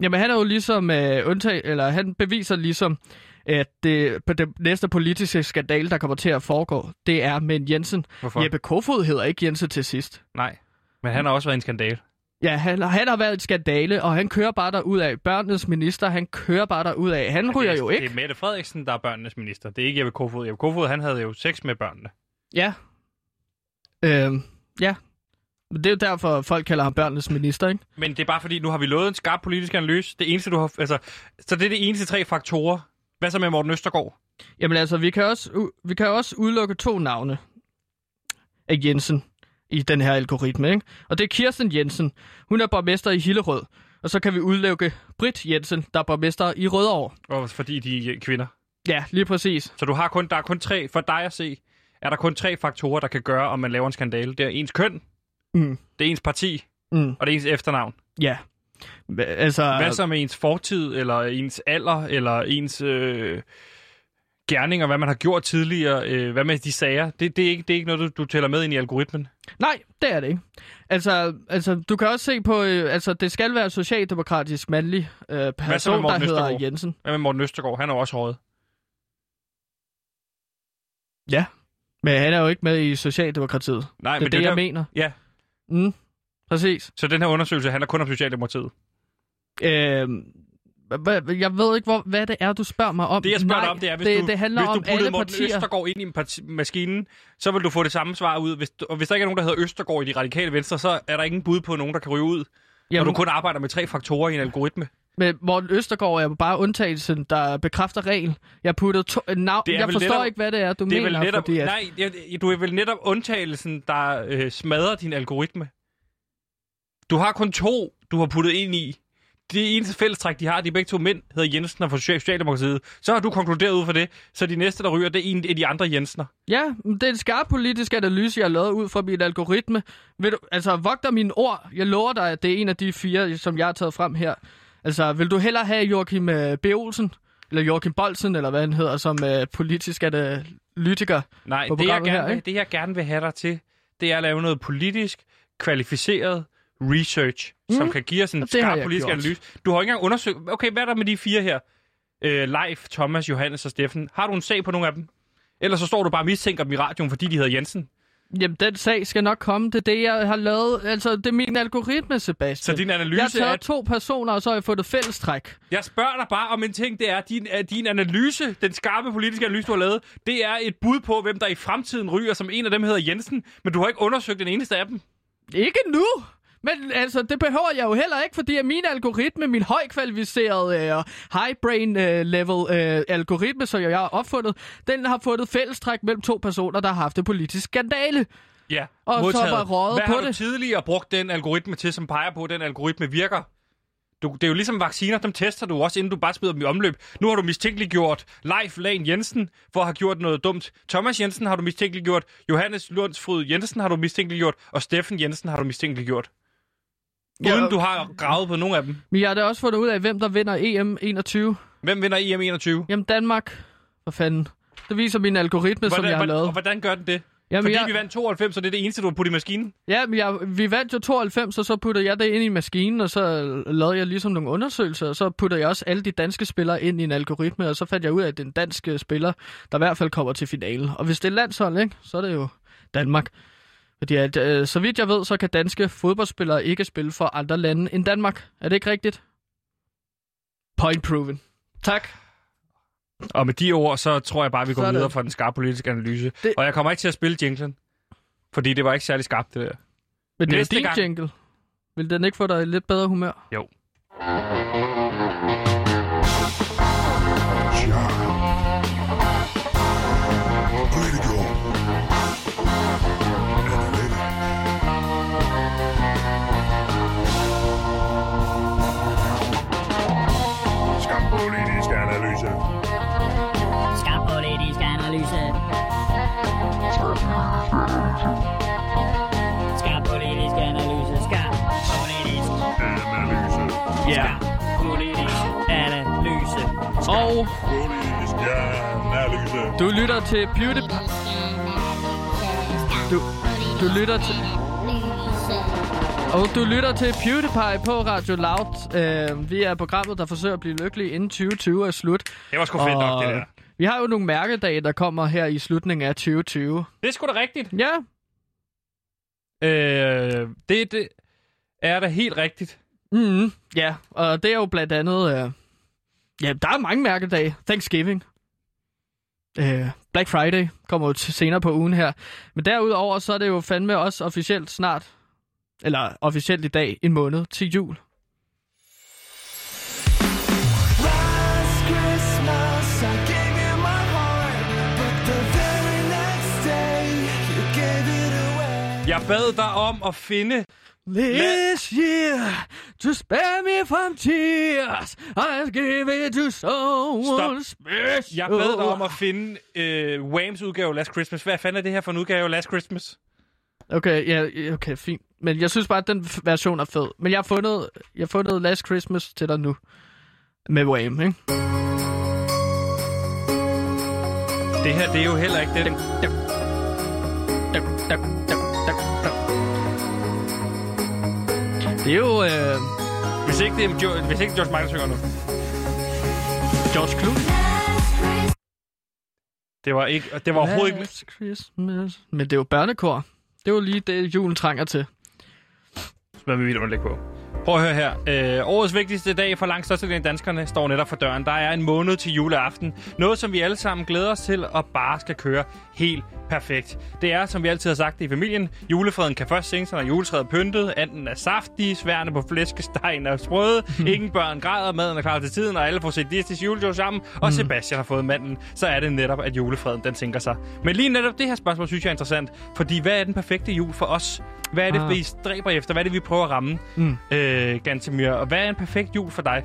jamen han er jo ligesom øh, undtag, eller han beviser ligesom, at det, på det næste politiske skandale, der kommer til at foregå, det er med en Jensen. Hvorfor? Jeppe Kofod hedder ikke Jensen til sidst. Nej, men han har også været en skandale. Ja, han, han har været et skandale, og han kører bare derud af. Børnenes minister, han kører bare derud af. Han ryger det er, jo ikke. Det er Mette Frederiksen, der er børnenes minister. Det er ikke Jeppe Kofod. Jeppe Kofod, han havde jo sex med børnene. Ja. Øhm, ja. Men det er jo derfor, folk kalder ham børnenes minister, ikke? Men det er bare fordi, nu har vi lovet en skarp politisk analyse. Det eneste, du har... Altså, så det er det eneste tre faktorer. Hvad så med Morten Østergaard? Jamen altså, vi kan også, vi kan også udelukke to navne af Jensen i den her algoritme, ikke? Og det er Kirsten Jensen. Hun er borgmester i Hillerød. Og så kan vi udelukke Britt Jensen, der er borgmester i Rødovre. Og fordi de er kvinder. Ja, lige præcis. Så du har kun, der er kun tre, for dig at se, er der kun tre faktorer, der kan gøre, om man laver en skandale. Det er ens køn, Mm. det er ens parti, Mm. og det er ens efternavn. Ja. Altså, Hvad så med ens fortid, eller ens alder, eller ens øh, gerninger, hvad man har gjort tidligere, øh, hvad med de sager? Det, det, er, ikke, det er ikke noget, du, du tæller med ind i algoritmen. Nej, det er det ikke. Altså, altså du kan også se på, øh, altså det skal være socialdemokratisk mandlig øh, person, der hedder Østergaard? Jensen. Hvad med Morten Østergaard? Han er også røget. Ja. Men han er jo ikke med i Socialdemokratiet. Nej, det er det, jeg der- mener. Ja, Mm, præcis. så den her undersøgelse handler kun om Socialdemokratiet. Øh, jeg ved ikke, hvor, hvad det er, du spørger mig om. Det jeg spørger Nej, dig om, det er, hvis det, du, det handler hvis du om puttede alle Morten partier. Østergaard ind i en parti- maskinen, så vil du få det samme svar ud. Hvis, og hvis der ikke er nogen, der hedder Østergaard i de radikale venstre, så er der ingen bud på nogen, der kan ryge ud. Jamen, og du kun arbejder med tre faktorer i en algoritme. Men Morten Østergaard er bare undtagelsen, der bekræfter regel. Jeg puttede to, nav- jeg forstår netop- ikke, hvad det er, du Det er mener. netop, fordi at, nej, du er vel netop undtagelsen, der øh, smadrer din algoritme. Du har kun to, du har puttet ind i. Det eneste fællestræk, de har, de er begge to mænd, hedder Jensen og fra Social- Socialdemokratiet. Så har du konkluderet ud fra det, så de næste, der ryger, det er en af de andre Jensener. Ja, det er en skarp politisk analyse, jeg har lavet ud fra min algoritme. Vil du, altså, vogter mine ord. Jeg lover dig, at det er en af de fire, som jeg har taget frem her. Altså, vil du hellere have Joachim øh, B. Olsen, eller Joachim Bolsen, eller hvad han hedder, som øh, politisk analytiker? Nej, På det jeg, gerne, her, ikke? det jeg gerne vil have dig til, det er at lave noget politisk, kvalificeret research, mm. som kan give os en det skarp jeg politisk gjort. analyse. Du har ikke engang undersøgt, okay, hvad er der med de fire her? Øh, Leif, Thomas, Johannes og Steffen. Har du en sag på nogle af dem? Ellers så står du bare og mistænker dem i radioen, fordi de hedder Jensen. Jamen, den sag skal nok komme. Det er det, jeg har lavet. Altså, det er min algoritme, Sebastian. Så din jeg har analyse taget er... to personer, og så har jeg fået et fællestræk. Jeg spørger dig bare om en ting, det er, din, at din analyse, den skarpe politiske analyse, du har lavet, det er et bud på, hvem der i fremtiden ryger, som en af dem hedder Jensen, men du har ikke undersøgt den eneste af dem. Ikke nu! Men altså, det behøver jeg jo heller ikke, fordi at min algoritme, min højkvalificerede uh, high brain uh, level uh, algoritme, som jeg har opfundet, den har fundet fællestræk mellem to personer, der har haft en politisk skandale. Ja, Og så modtaget. bare røget Hvad på har du det. tidligere brugt den algoritme til, som peger på, at den algoritme virker? Du, det er jo ligesom vacciner, dem tester du også, inden du bare smider dem i omløb. Nu har du mistænkeliggjort Leif Lahn Jensen for at have gjort noget dumt. Thomas Jensen har du mistænkeliggjort. Johannes Lundsfryd Jensen har du mistænkeliggjort. Og Steffen Jensen har du mistænkeliggjort. Ja, Uden du har gravet på nogen af dem. Men jeg har da også fundet ud af, hvem der vinder EM 21. Hvem vinder EM 21? Jamen Danmark. For fanden. Det viser min algoritme, som jeg har hvordan, lavet. og hvordan gør den det? Jamen, Fordi jeg, vi vandt 92, så det er det eneste, du har puttet i maskinen? Ja, men jeg, vi vandt jo 92, og så puttede jeg det ind i maskinen, og så lavede jeg ligesom nogle undersøgelser, og så puttede jeg også alle de danske spillere ind i en algoritme, og så fandt jeg ud af, at det er en dansk øh, spiller, der i hvert fald kommer til finalen. Og hvis det er landshold, ikke, så er det jo Danmark. Fordi at, øh, så vidt jeg ved, så kan danske fodboldspillere ikke spille for andre lande end Danmark. Er det ikke rigtigt? Point proven. Tak. Og med de ord, så tror jeg bare, vi går Sådan. videre fra den skarpe politiske analyse. Det-. Og jeg kommer ikke til at spille jinglen, fordi det var ikke særlig skarpt, det der. Men det er Næste din gang. jingle. Vil den ikke få dig i lidt bedre humør? Jo. Tja. Political. Analyse. Skarp politisk analyse. Skarp politisk. Analyse. Ja. Politisk analyse. Og Politisk analyse. du lytter til PewDiePie. Du, du lytter til... Og du lytter til PewDiePie på Radio Loud. Uh, vi er programmet, der forsøger at blive lykkelig inden 2020 er slut. Det var sgu fedt nok, det der. Vi har jo nogle mærkedage, der kommer her i slutningen af 2020. Det er sgu da rigtigt. Ja, Øh, det, det er da helt rigtigt. mm, ja. Og det er jo blandt andet... Uh, ja, der er mange mærkedage. Thanksgiving. Uh, Black Friday kommer jo til senere på ugen her. Men derudover, så er det jo fandme også officielt snart, eller officielt i dag, en måned til jul. Jeg bad dig om at finde... This year, to spare me from tears, I give it to someone special. Jeg bad dig om at finde øh, Whams udgave Last Christmas. Hvad fanden er det her for en udgave Last Christmas? Okay, ja, ja, okay, fint. Men jeg synes bare, at den version er fed. Men jeg har fundet, jeg har fundet Last Christmas til dig nu. Med Wham, ikke? Det her, det er jo heller ikke det. Det er jo øh, Hvis ikke det er, jo, hvis ikke George Michael synger nu. George Clooney. Det var, ikke, det var overhovedet ikke... Christmas. Men det er jo børnekor. Det jo lige det, julen trænger til. Hvad med videoen lægge på? Prøv at høre her. Øh, årets vigtigste dag for langt størstedelen af danskerne står netop for døren. Der er en måned til juleaften. Noget, som vi alle sammen glæder os til og bare skal køre helt perfekt. Det er, som vi altid har sagt i familien, julefreden kan først sænke sig, når juletræet er pyntet. Anden er saftig, sværene på flæskestegen er sprøde. Ingen børn græder, maden er klar til tiden, og alle får set Disney's juleshow sammen. Og Sebastian har fået manden. Så er det netop, at julefreden den sænker sig. Men lige netop det her spørgsmål synes jeg er interessant. Fordi hvad er den perfekte jul for os? Hvad er det, Ah. vi stræber efter? Hvad er det, vi prøver at ramme? Mm. øh, Gantemir. Og hvad er en perfekt jul for dig?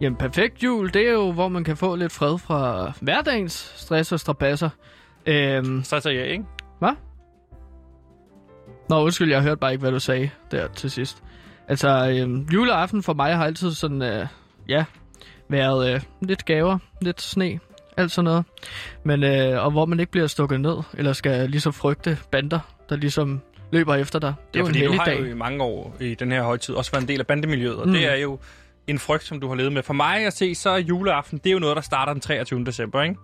Jamen, perfekt jul, det er jo, hvor man kan få lidt fred fra hverdagens stress og strabasser. Øhm, Stresser jeg, ikke? Hvad? Nå, undskyld, jeg hørte bare ikke, hvad du sagde der til sidst. Altså, øhm, juleaften for mig har altid sådan, øh, ja, været øh, lidt gaver, lidt sne, alt sådan noget. Men, øh, og hvor man ikke bliver stukket ned, eller skal ligesom frygte bander, der ligesom løber efter dig. Det er Ja, fordi du har dag. jo i mange år i den her højtid også været en del af bandemiljøet, og Mm. det er jo en frygt, som du har levet med. For mig at se, så er juleaften, det er jo noget, der starter den 23. december, ikke?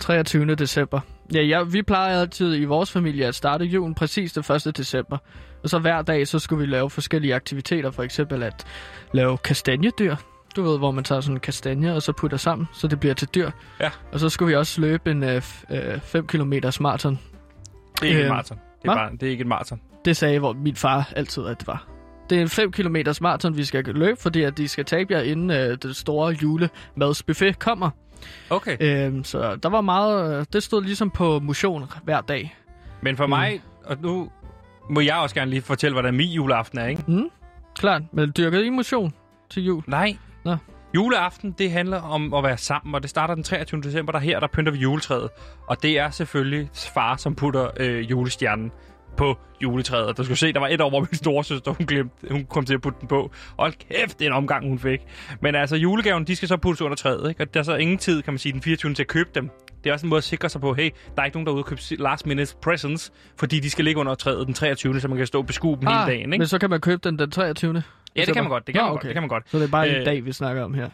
23. december. Ja, ja, vi plejer altid i vores familie at starte julen præcis den 1. december. Og så hver dag, så skulle vi lave forskellige aktiviteter. For eksempel at lave kastanjedyr. Du ved, hvor man tager sådan en kastanje, og så putter sammen, så det bliver til dyr. Ja. Og så skulle vi også løbe en 5 km maraton. Det er ikke Øh, maraton. Det er, bare, det er ikke et maraton. Det sagde hvor min far altid, at det var. Det er en 5 km maraton, vi skal løbe, fordi at de skal tabe jer, inden øh, det store julemadsbuffet kommer. Okay. Øhm, så der var meget... øh, Det stod ligesom på motion hver dag. Men for mig, og nu må jeg også gerne lige fortælle, hvordan min juleaften er, ikke? Klart, men dyrker I motion til jul? Nej. Nå. Juleaften, det handler om at være sammen, og det starter den 23. december, der her, der pynter vi juletræet. Og det er selvfølgelig far, som putter øh, julestjernen på juletræet. Og Du skulle se, der var et år, hvor min storesøster, hun, glemte, hun kom til at putte den på. Hold kæft, det er en omgang, hun fik. Men altså, julegaven, de skal så puttes under træet, ikke? Og der er så ingen tid, kan man sige, den 24. til at købe dem. Det er også en måde at sikre sig på, hey, der er ikke nogen, der er ude og købe last minute presents, fordi de skal ligge under træet den 23. så man kan stå og beskue dem hele dagen, ikke? Ah, Men så kan man købe den den 23. Ja, det kan man godt, det kan, Nå, man, godt, okay. det kan man godt. Så det er bare en Øh, dag, vi snakker om her?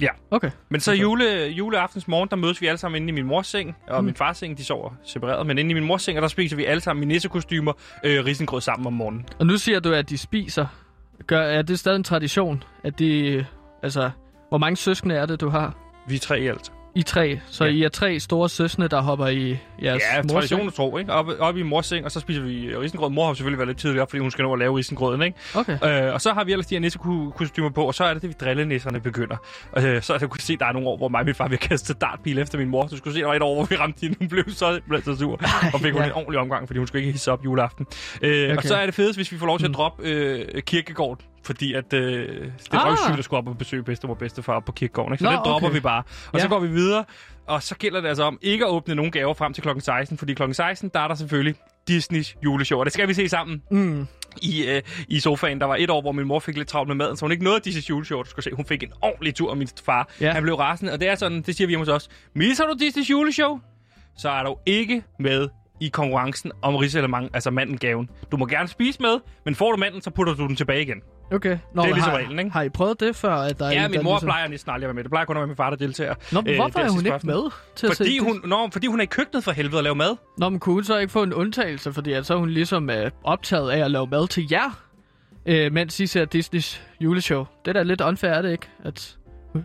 Ja. Okay. Men så jule, juleaftens morgen, der mødes vi alle sammen inde i min mors seng, og mm. min fars seng, de sover separeret. Men inde i min mors seng, og der spiser vi alle sammen i nissekostymer, øh, risengrød sammen om morgenen. Og nu siger du, at de spiser. Gør, er det stadig en tradition, at de... Altså, hvor mange søskende er det, du har? Vi er tre i alt. I tre. Så Ja. I er tre store søskende, der hopper i jeres Ja, mors tradition seng? og tro, ikke? Oppe, oppe i mors seng, og så spiser vi risengrød. Mor har selvfølgelig været lidt tidligere, fordi hun skal nå at lave risengrøden, ikke? Okay. Øh, og så har vi ellers de her nissekostymer på, og så er det det, vi drillenisserne begynder. Og øh, så det, kunne se, der er nogle år, hvor mig og min far vi har kastet dartpil efter min mor. Så du skulle se, der var et år, hvor vi ramte hende. Hun blev så, blev så sur. Og fik hun Ja. en ordentlig omgang, fordi hun skulle ikke hisse op juleaften. Øh, okay. Og så er det fedest, hvis vi får lov til at droppe øh, kirkegården. Fordi at, øh, det er Ah. at skulle op og besøge bedstemor og bedstefar på kirkegården. Ikke? Så Nå, det dropper okay. vi bare. Og Ja. så går vi videre. Og så gælder det altså om ikke at åbne nogen gaver frem til klokken 16. Fordi klokken 16, der er der selvfølgelig Disneys juleshow. Og det skal vi se sammen Mm. i, øh, i sofaen. Der var et år, hvor min mor fik lidt travlt med maden, så hun ikke nåede disse juleshow. Du skal se, hun fik en ordentlig tur af min far. Ja. Han blev rasende, og det er sådan, det siger vi hos os. Misser du Disneys juleshow, så er du ikke med i konkurrencen om risalemang, altså mandelgaven. Du må gerne spise med, men får du mandlen, så putter du den tilbage igen. Okay. Nå, Det er ligesom har, reglen, ikke? Har I prøvet det før? At der er Ja, en, min mor ligesom... plejer næsten aldrig at være med. Det plejer kun at være min far, der deltager. Nå, men øh, hvorfor den er hun ikke aften. med til at Fordi se hun, nå, fordi hun er i køkkenet for helvede at lave mad. Nå, men kunne hun så ikke få en undtagelse, fordi at så er hun ligesom øh, optaget af at lave mad til jer, øh, mens I ser Disneys juleshow. Det er da lidt unfair, er det ikke? At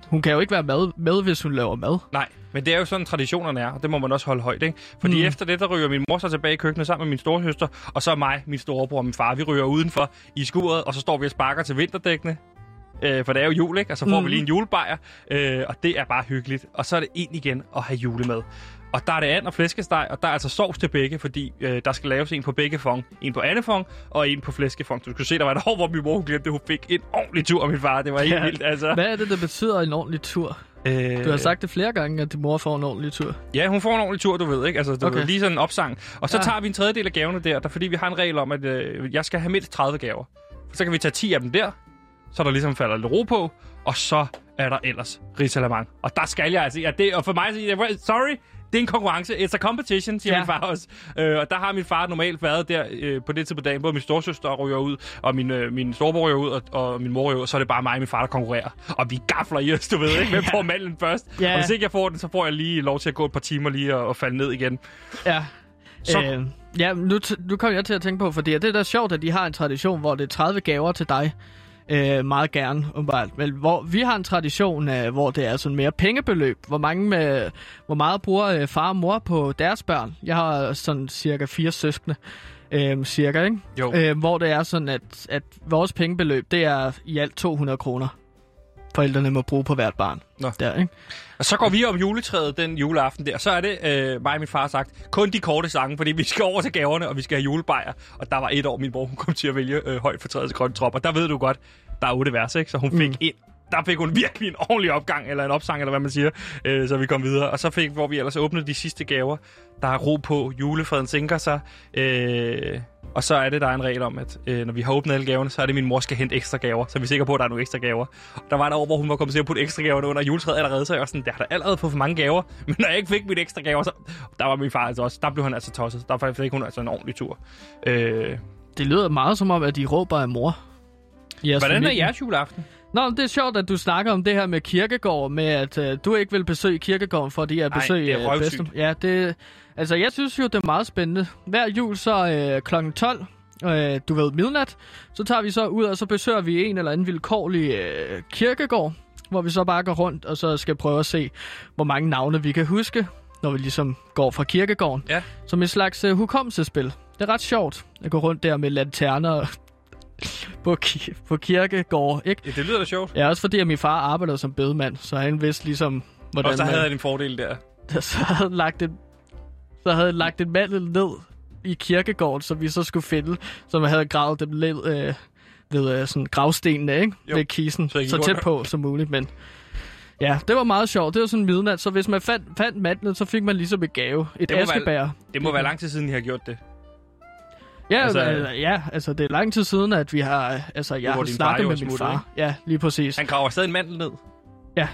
hun- kan jo ikke være med, med, hvis hun laver mad. Nej, men det er jo sådan, traditionerne er, og det må man også holde højt, ikke? Fordi mm. Efter det, der ryger min mor så tilbage i køkkenet sammen med min storesøster, og så mig, min storebror og min far. Vi ryger udenfor i skuret, og så står vi og sparker til vinterdækkene. Øh, for det er jo jul, ikke? Og så får mm. vi lige en julebajer, øh, og det er bare hyggeligt. Og så er det ind igen at have julemad. Og der er det and og flæskesteg, og der er altså sovs til begge, fordi øh, der skal laves en på begge fong. En på andefong, og en på flæskefong. Du skulle se, der var et år, hvor min mor hun glemte, at hun fik en ordentlig tur af min far. Det var helt Ja. vildt, altså. Hvad er det, der betyder en ordentlig tur? Øh, Du har sagt det flere gange, at din mor får en ordentlig tur. Ja, hun får en ordentlig tur, du ved, ikke? Altså, du Okay. ved, lige sådan en opsang. Og så ja. Tager vi en tredjedel af gaverne der, der, fordi vi har en regel om, at øh, jeg skal have mindst 30 gaver. Så kan vi tage 10 af dem der, så der ligesom falder lidt ro på, og så er der ellers risalamang. Og der skal jeg altså, ja, det, og for mig, så sorry, det er en konkurrence. It's a competition, siger ja. Ja. min far også. Øh, og der har min far normalt været der øh, på det tid på dagen. Både min storsøster ryger ud, og min, øh, min storebror ryger ud, og, og min mor ryger ud. Og så er det bare mig og min far, der konkurrerer. Og vi gafler i os, du ved ikke? Hvem får mandlen først? Ja. Og hvis ikke jeg får den, så får jeg lige lov til at gå et par timer lige og, og falde ned igen. Ja. Så- Øh, ja, nu, nu kom jeg til at tænke på, fordi det er da sjovt, at de har en tradition, hvor det er 30 gaver til dig. Øh, meget gerne, umiddelbart. Men hvor vi har en tradition, øh, hvor det er sådan mere pengebeløb. Hvor, mange med, hvor meget bruger øh, far og mor på deres børn? Jeg har sådan cirka fire søskende. Øh, cirka, ikke? Jo. Øh, hvor det er sådan, at, at vores pengebeløb, det er i alt 200 kroner. Forældrene må bruge på hvert barn. Nå. Der, ikke? Og så går vi om juletræet den juleaften der. Så er det, øh, mig og min far har sagt, kun de korte sange, fordi vi skal over til gaverne, og vi skal have julebajer. Og der var et år, min bror hun kom til at vælge øh, højt for træet til grønne trop. Og der ved du godt, der er otte vers, ikke? Så hun fik mm. en der fik hun virkelig en ordentlig opgang, eller en opsang, eller hvad man siger, øh, så vi kom videre. Og så fik, hvor vi ellers åbnede de sidste gaver, der er ro på, julefreden sænker sig, øh, og så er det, der er en regel om, at øh, når vi har åbnet alle gaverne, så er det, min mor skal hente ekstra gaver, så vi er sikre på, at der er nogle ekstra gaver. Der var der år, hvor hun var kommet til at putte ekstra gaver under juletræet allerede, så jeg var sådan, der har da allerede fået for mange gaver, men når jeg ikke fik mit ekstra gaver, så der var min far altså også, der blev han altså tosset, der fik hun altså en ordentlig tur. Øh, Det lyder meget som om, at de råber af mor. Jeres hvordan er familie. jeres juleaften? Nå, men det er sjovt, at du snakker om det her med kirkegård, med at øh, du ikke vil besøge kirkegården, fordi at Ej, besøge det er øh, røvsygt. bedstem- Ja, det... Altså, jeg synes jo, det er meget spændende. Hver jul så øh, kl. 12, øh, du ved, midnat, så tager vi så ud, og så besøger vi en eller anden vilkårlig øh, kirkegård, hvor vi så bare går rundt, og så skal prøve at se, hvor mange navne vi kan huske, når vi ligesom går fra kirkegården. Ja. Som et slags øh, hukommelsespil. Det er ret sjovt at gå rundt der med lanterner på, ki- på kirkegård, ikke? Ja, det lyder da sjovt. Ja, også fordi at min far arbejdede som bedemand, så han vidste ligesom, hvordan Og så man, havde han en fordel der. så havde lagt en, så havde lagt en mandel ned i kirkegården, som vi så skulle finde, som havde gravet dem lidt øh, ved øh, sådan gravstenene, ikke? Jo. Ved kisten, Så så, tæt på som muligt, men... Ja, det var meget sjovt. Det var sådan midnat, så hvis man fandt, fandt mandlen, så fik man ligesom et gave. Et Det må være- askebær. Det må være lang tid siden, I har gjort det. Ja, Altså- altså, ja, altså det er lang tid siden, at vi har, altså jeg har snakket med min far. Ja, lige præcis. Han graver stadig en mandel ned. Ja.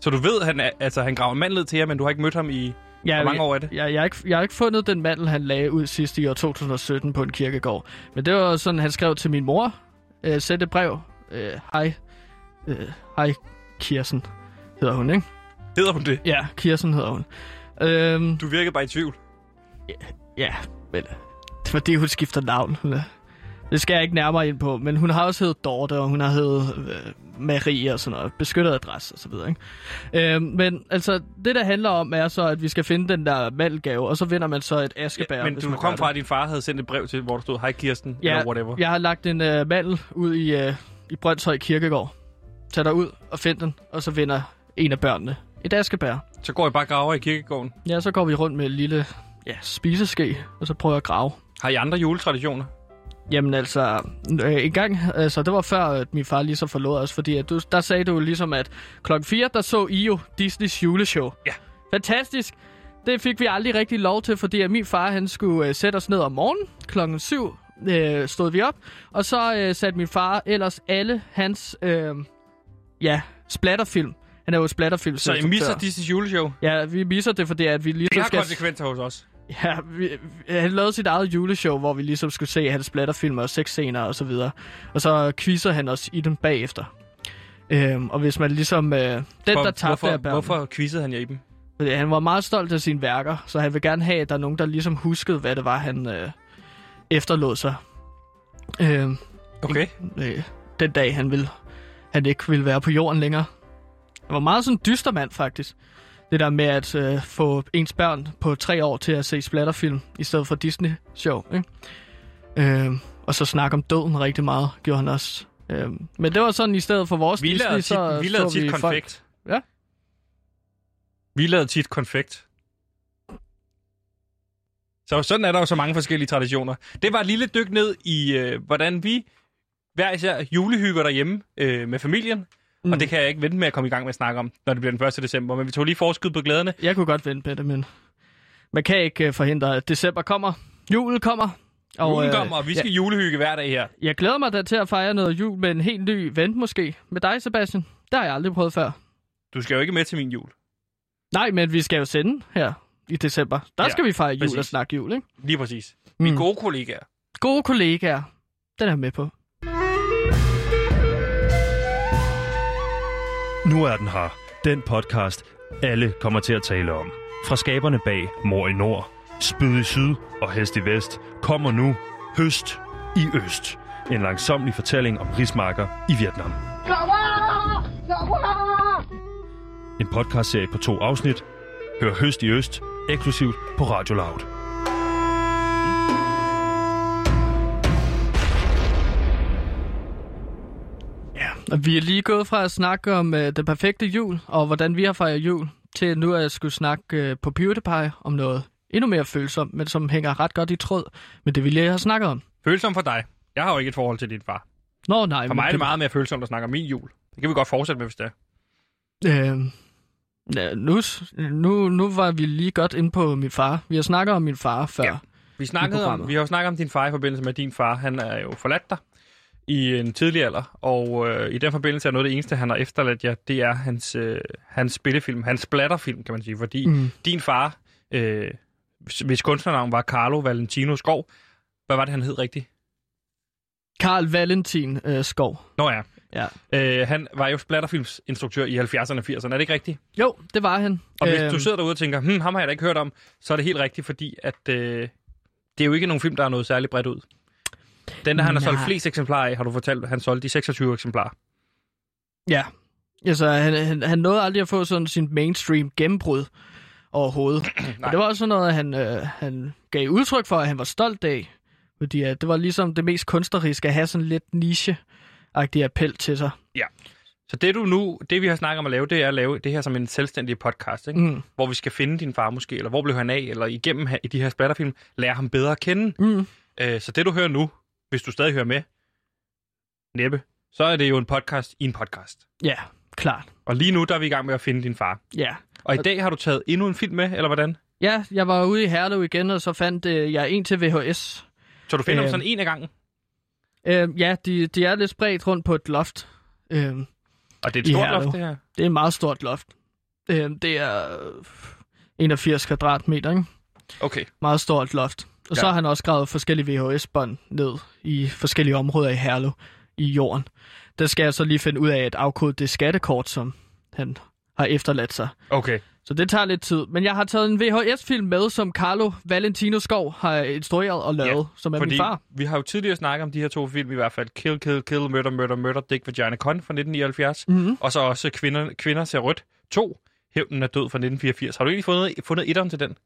Så du ved, han, er, altså, han graver en mandel ned til jer, men du har ikke mødt ham i... Ja, Hvor mange år er det? Jeg, jeg, har ikke, jeg har ikke fundet den mandel, han lagde ud sidst i år 2017 på en kirkegård. Men det var sådan, han skrev til min mor. Øh, Sæt et brev. Øh, Hej. Øh, Hej, Kirsten hedder hun, ikke? Hedder hun det? Ja, Kirsten hedder hun. Øhm, Du virker bare i tvivl. ja, men det er fordi, hun skifter navn. Hun er- Det skal jeg ikke nærmere ind på, men hun har også heddet Dorte, og hun har heddet øh, Marie og sådan noget, beskyttet adresse og så videre, ikke? Øhm, men altså, det der handler om er så, at vi skal finde den der mandelgave, og så vinder man så et askebær. Ja, men du kom fra, at din far havde sendt et brev til, hvor der stod, hej Kirsten, Ja, eller whatever. Jeg har lagt en øh, mandel ud i, øh, i Brøndshøj Kirkegård. Tag dig ud og find den, og så vinder en af børnene et askebær. Så går I bare graver i kirkegården. Ja, så går vi rundt med en lille ja, spiseske, og så prøver jeg at grave. Har I andre juletraditioner? Jamen altså, øh, en gang, altså det var før, at min far lige så forlod os, fordi at du, der sagde du ligesom, at klokken 4, der så I jo Disneys juleshow. Ja. Fantastisk. Det fik vi aldrig rigtig lov til, fordi at min far, han skulle øh, sætte os ned om morgenen. Klokken 7 øh, stod vi op, og så øh, satte min far ellers alle hans, øh, ja, splatterfilm. Han er jo splatterfilm. Så I misser Disney's juleshow? Ja, vi misser det, fordi at vi Det ligesom har skal... konsekvenser hos os. Ja, vi, han lavede sit eget juleshow, hvor vi ligesom skulle se hans splatterfilm og sexscener og så videre. Og så quizzer han os i dem bagefter. Øhm, og hvis man ligesom... Øh, den, For, der tabte hvorfor, af hvorfor quizzede han jer i dem? Fordi Han var meget stolt af sine værker, så han vil gerne have, at der er nogen, der ligesom huskede, hvad det var, han øh, efterlod sig. Øhm, Okay. øh, den dag, han ville, han ikke ville være på jorden længere. Han var meget sådan en dyster mand, faktisk. Det der med at øh, få ens børn på tre år til at se splatterfilm, i stedet for Disney-show. Ikke? Øh, og så snakke om døden rigtig meget, gjorde han også. Øh, men det var sådan, i stedet for vores Vi Disney, tit, så vi lavede tit vi folk- konfekt. Ja. Vi lavede tit konfekt. Så sådan er der jo så mange forskellige traditioner. Det var et lille dyk ned i, øh, hvordan vi hver især julehygger derhjemme øh, med familien. Mm. Og det kan jeg ikke vente med at komme i gang med at snakke om, når det bliver den 1. december. Men vi tog lige forskud på glæderne. Jeg kunne godt vente det, men man kan ikke øh, forhindre, at december kommer. Julen kommer. Og, Julen øh, kommer, og vi skal ja, julehygge hver dag her. jeg glæder mig da til at fejre noget jul med en helt ny ven måske. Med dig, Sebastian. Det har jeg aldrig prøvet før. Du skal jo ikke med til min jul. Nej, men vi skal jo sende her i december. Der Ja, skal vi fejre jul præcis. og snakke jul, ikke? Lige præcis. Vi er Mm. gode kollegaer. Gode kollegaer. Den er med på. Nu er den her. Den podcast, alle kommer til at tale om. Fra skaberne bag Mor i Nord, Spyd i Syd og Hest i Vest, kommer nu Høst i Øst. En langsomlig fortælling om rismarker i Vietnam. En podcastserie på to afsnit. Hør Høst i Øst eksklusivt på Radio Loud. Vi er lige gået fra at snakke om øh, den perfekte jul, og hvordan vi har fejret jul, til nu at jeg skulle snakke øh, på PewDiePie om noget endnu mere følsomt, men som hænger ret godt i tråd med det, vi lige har snakket om. Følsom for dig. Jeg har jo ikke et forhold til din far. Nå nej, For mig er det meget mere følsomt at snakke om min jul. Det kan vi godt fortsætte med, hvis det er. Øh, ja, nu, nu, nu var vi lige godt inde på min far. Vi har snakket om min far før. Ja. Vi, snakkede om, vi har jo snakket om din far i forbindelse med, at din far han er jo forladt dig i en tidlig alder. Og øh, i den forbindelse er noget af det eneste, han har efterladt jer, det er hans, øh, hans spillefilm, hans splatterfilm, kan man sige. Fordi mm. Din far, øh, hvis kunstnernavn var Carlo Valentino Skov, hvad var det, han hed rigtigt? Karl Valentin øh, Skov. Nå ja. Ja. Øh, han var jo splatterfilmsinstruktør i 70'erne og 80'erne, er det ikke rigtigt? Jo, det var han. Og hvis Øhm, du sidder derude og tænker, hm, ham har jeg da ikke hørt om, så er det helt rigtigt, fordi at, øh, det er jo ikke nogen film, der er noget særligt bredt ud. Den, der han har solgt flest eksemplarer af, har du fortalt, han solgte de 26 eksemplarer. Ja. Altså, han, han, han nåede aldrig at få sådan sin mainstream gennembrud overhovedet. Og det var også sådan noget, han, øh, han gav udtryk for, at han var stolt af. Fordi at det var ligesom det mest kunstneriske at have sådan lidt niche-agtig appel til sig. Så det du nu, det vi har snakket om at lave, det er at lave det her som en selvstændig podcast, ikke? Mm. hvor vi skal finde din far måske, eller hvor blev han af, eller igennem i de her splatterfilm, lære ham bedre at kende. Mm. Øh, så det du hører nu, hvis du stadig hører med, næppe, så er det jo en podcast i en podcast. Ja, klart. Og lige nu, der er vi i gang med at finde din far. Ja. Og i dag har du taget endnu en film med, eller hvordan? Ja, jeg var ude i Herlev igen, og så fandt øh, jeg en til VHS. Så du finder Øh. dem sådan en af gangen? Øh, ja, de, de er lidt spredt rundt på et loft. Øh, Og det er et stort Herlev. loft, det her. det er et meget stort loft. Øh, det er øh, 81 kvadratmeter, ikke? Okay. Meget stort loft. Og så Ja. har han også gravet forskellige VHS-bånd ned i forskellige områder i Herlev i jorden. Der skal jeg så lige finde ud af at afkode det skattekort, som han har efterladt sig. Okay. Så det tager lidt tid. Men jeg har taget en VHS-film med, som Carlo Valentino Skov har instrueret og lavet, Ja, som er min far. vi har jo tidligere snakket om de her to film i hvert fald. Kill, Kill, Kill, Murder, Murder, Murder, Dick Vagina Con fra 1979. Mm-hmm. Og så også Kvinder, Kvinder ser rødt 2. Hævnen er død fra 1984. Har du egentlig fundet, fundet etteren til den?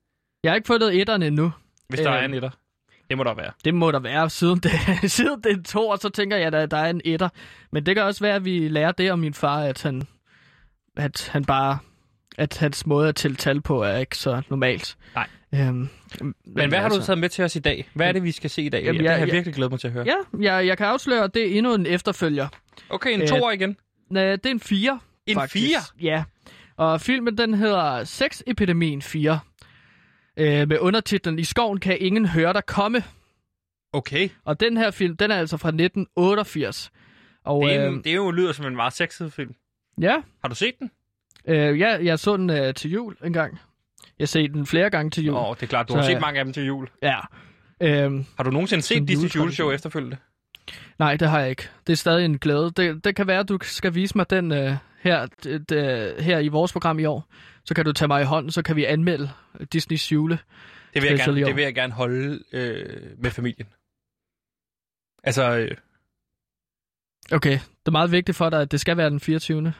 Jeg har ikke fundet etteren endnu. Hvis der Øhm. er en etter. Det må der være. Det må der være, siden det, siden det er to, og så tænker jeg, at der er en etter. Men det kan også være, at vi lærer det om min far, at han, at han bare at hans måde at tælle tal på er ikke så normalt. Nej. Øhm, Men hvad har du taget med til os i dag? Hvad er det, vi skal se i dag? Jamen, det har jeg- jeg jeg- virkelig glædet mig til at høre. Ja, jeg, jeg kan afsløre, at det er endnu en efterfølger. Okay, en Øh, toer igen. Næ, Det er en 4. En faktisk. fire? Ja. Og filmen den hedder Sexepidemien 4. Øh, med undertitlen I skoven kan ingen høre dig komme. Okay. Og den her film, den er altså fra 1988. Og Det, er øh, det er jo lyder som en meget sexet film. ja, Har du set den? øh, ja, jeg så den øh, til jul en gang. Jeg har set den flere gange til jul. Åh, det er klart. Du Så, har set øh, mange af dem til jul. Ja. Øhm, Har du nogensinde set juletradition. juleshow efterfølgende? Nej, det har jeg ikke. Det er stadig en glæde. Det, det kan være, at du skal vise mig den øh, her, det, det, her i vores program i år. Så kan du tage mig i hånden, så kan vi anmelde Disneys jule. Det vil jeg gerne, det vil jeg gerne holde øh, med familien. Altså, øh, Okay, det er meget vigtigt for dig, at det skal være den 24.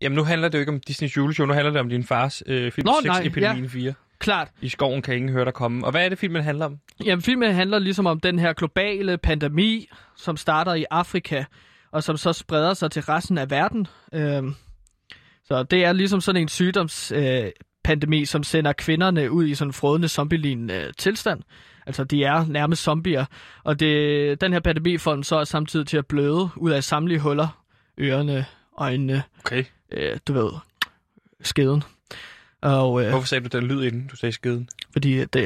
jamen nu handler det jo ikke om Disneys juleshow, nu handler det om din fars øh, film Nå, 6 nej, Epidemien 4. Klart. I skoven kan ingen høre dig komme. Og hvad er det, filmen handler om? Jamen, filmen handler ligesom om den her globale pandemi, som starter i Afrika, og som så spreder sig til resten af verden. Øhm, så det er ligesom sådan en sygdomspandemi, øh, som sender kvinderne ud i sådan en frådende zombie øh, tilstand. Altså, de er nærmest zombier. Og det, den her pandemi får dem så samtidig til at bløde ud af samtlige huller. Ørerne, øjnene, Okay. øh, du ved, skeden. Og, øh, Hvorfor sagde du den lyd inden, du sagde skeden? fordi at det,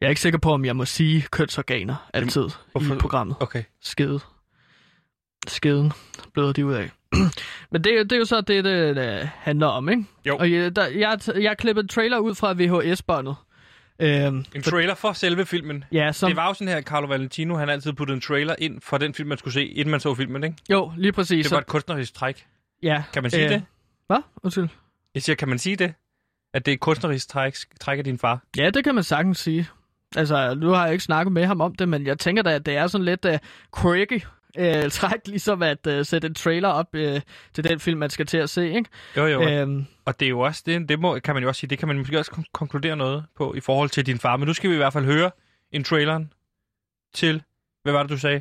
jeg er ikke sikker på, om jeg må sige kønsorganer altid hvorfor- i programmet. Okay. Skede. Skeden bløder de ud af. Men det, er- det er jo så det, det, det handler om, ikke? Jo. Og jeg, der, jeg, jeg har klippet en trailer ud fra VHS-båndet. Øhm, En trailer for selve filmen. ja, som, Det var jo sådan her, at Carlo Valentino, han altid puttede en trailer ind for den film, man skulle se, inden man så filmen, ikke? Jo, lige præcis. Det var et kunstnerisk træk. ja, Kan man sige øh, det? Hvad? Undskyld. Jeg siger, kan man sige det? At det er kunstnerisk træk, træk af din far? Ja, det kan man sagtens sige. Altså, nu har jeg ikke snakket med ham om det, men jeg tænker da, at det er sådan lidt uh, quirky uh, træk, ligesom at uh, sætte en trailer op uh, til den film, man skal til at se, ikke? Jo, jo. Øhm, Og det er jo også, det, det må, kan man jo også sige, det kan man måske også kon- konkludere noget på i forhold til din far. Men nu skal vi i hvert fald høre en traileren til, hvad var det, du sagde?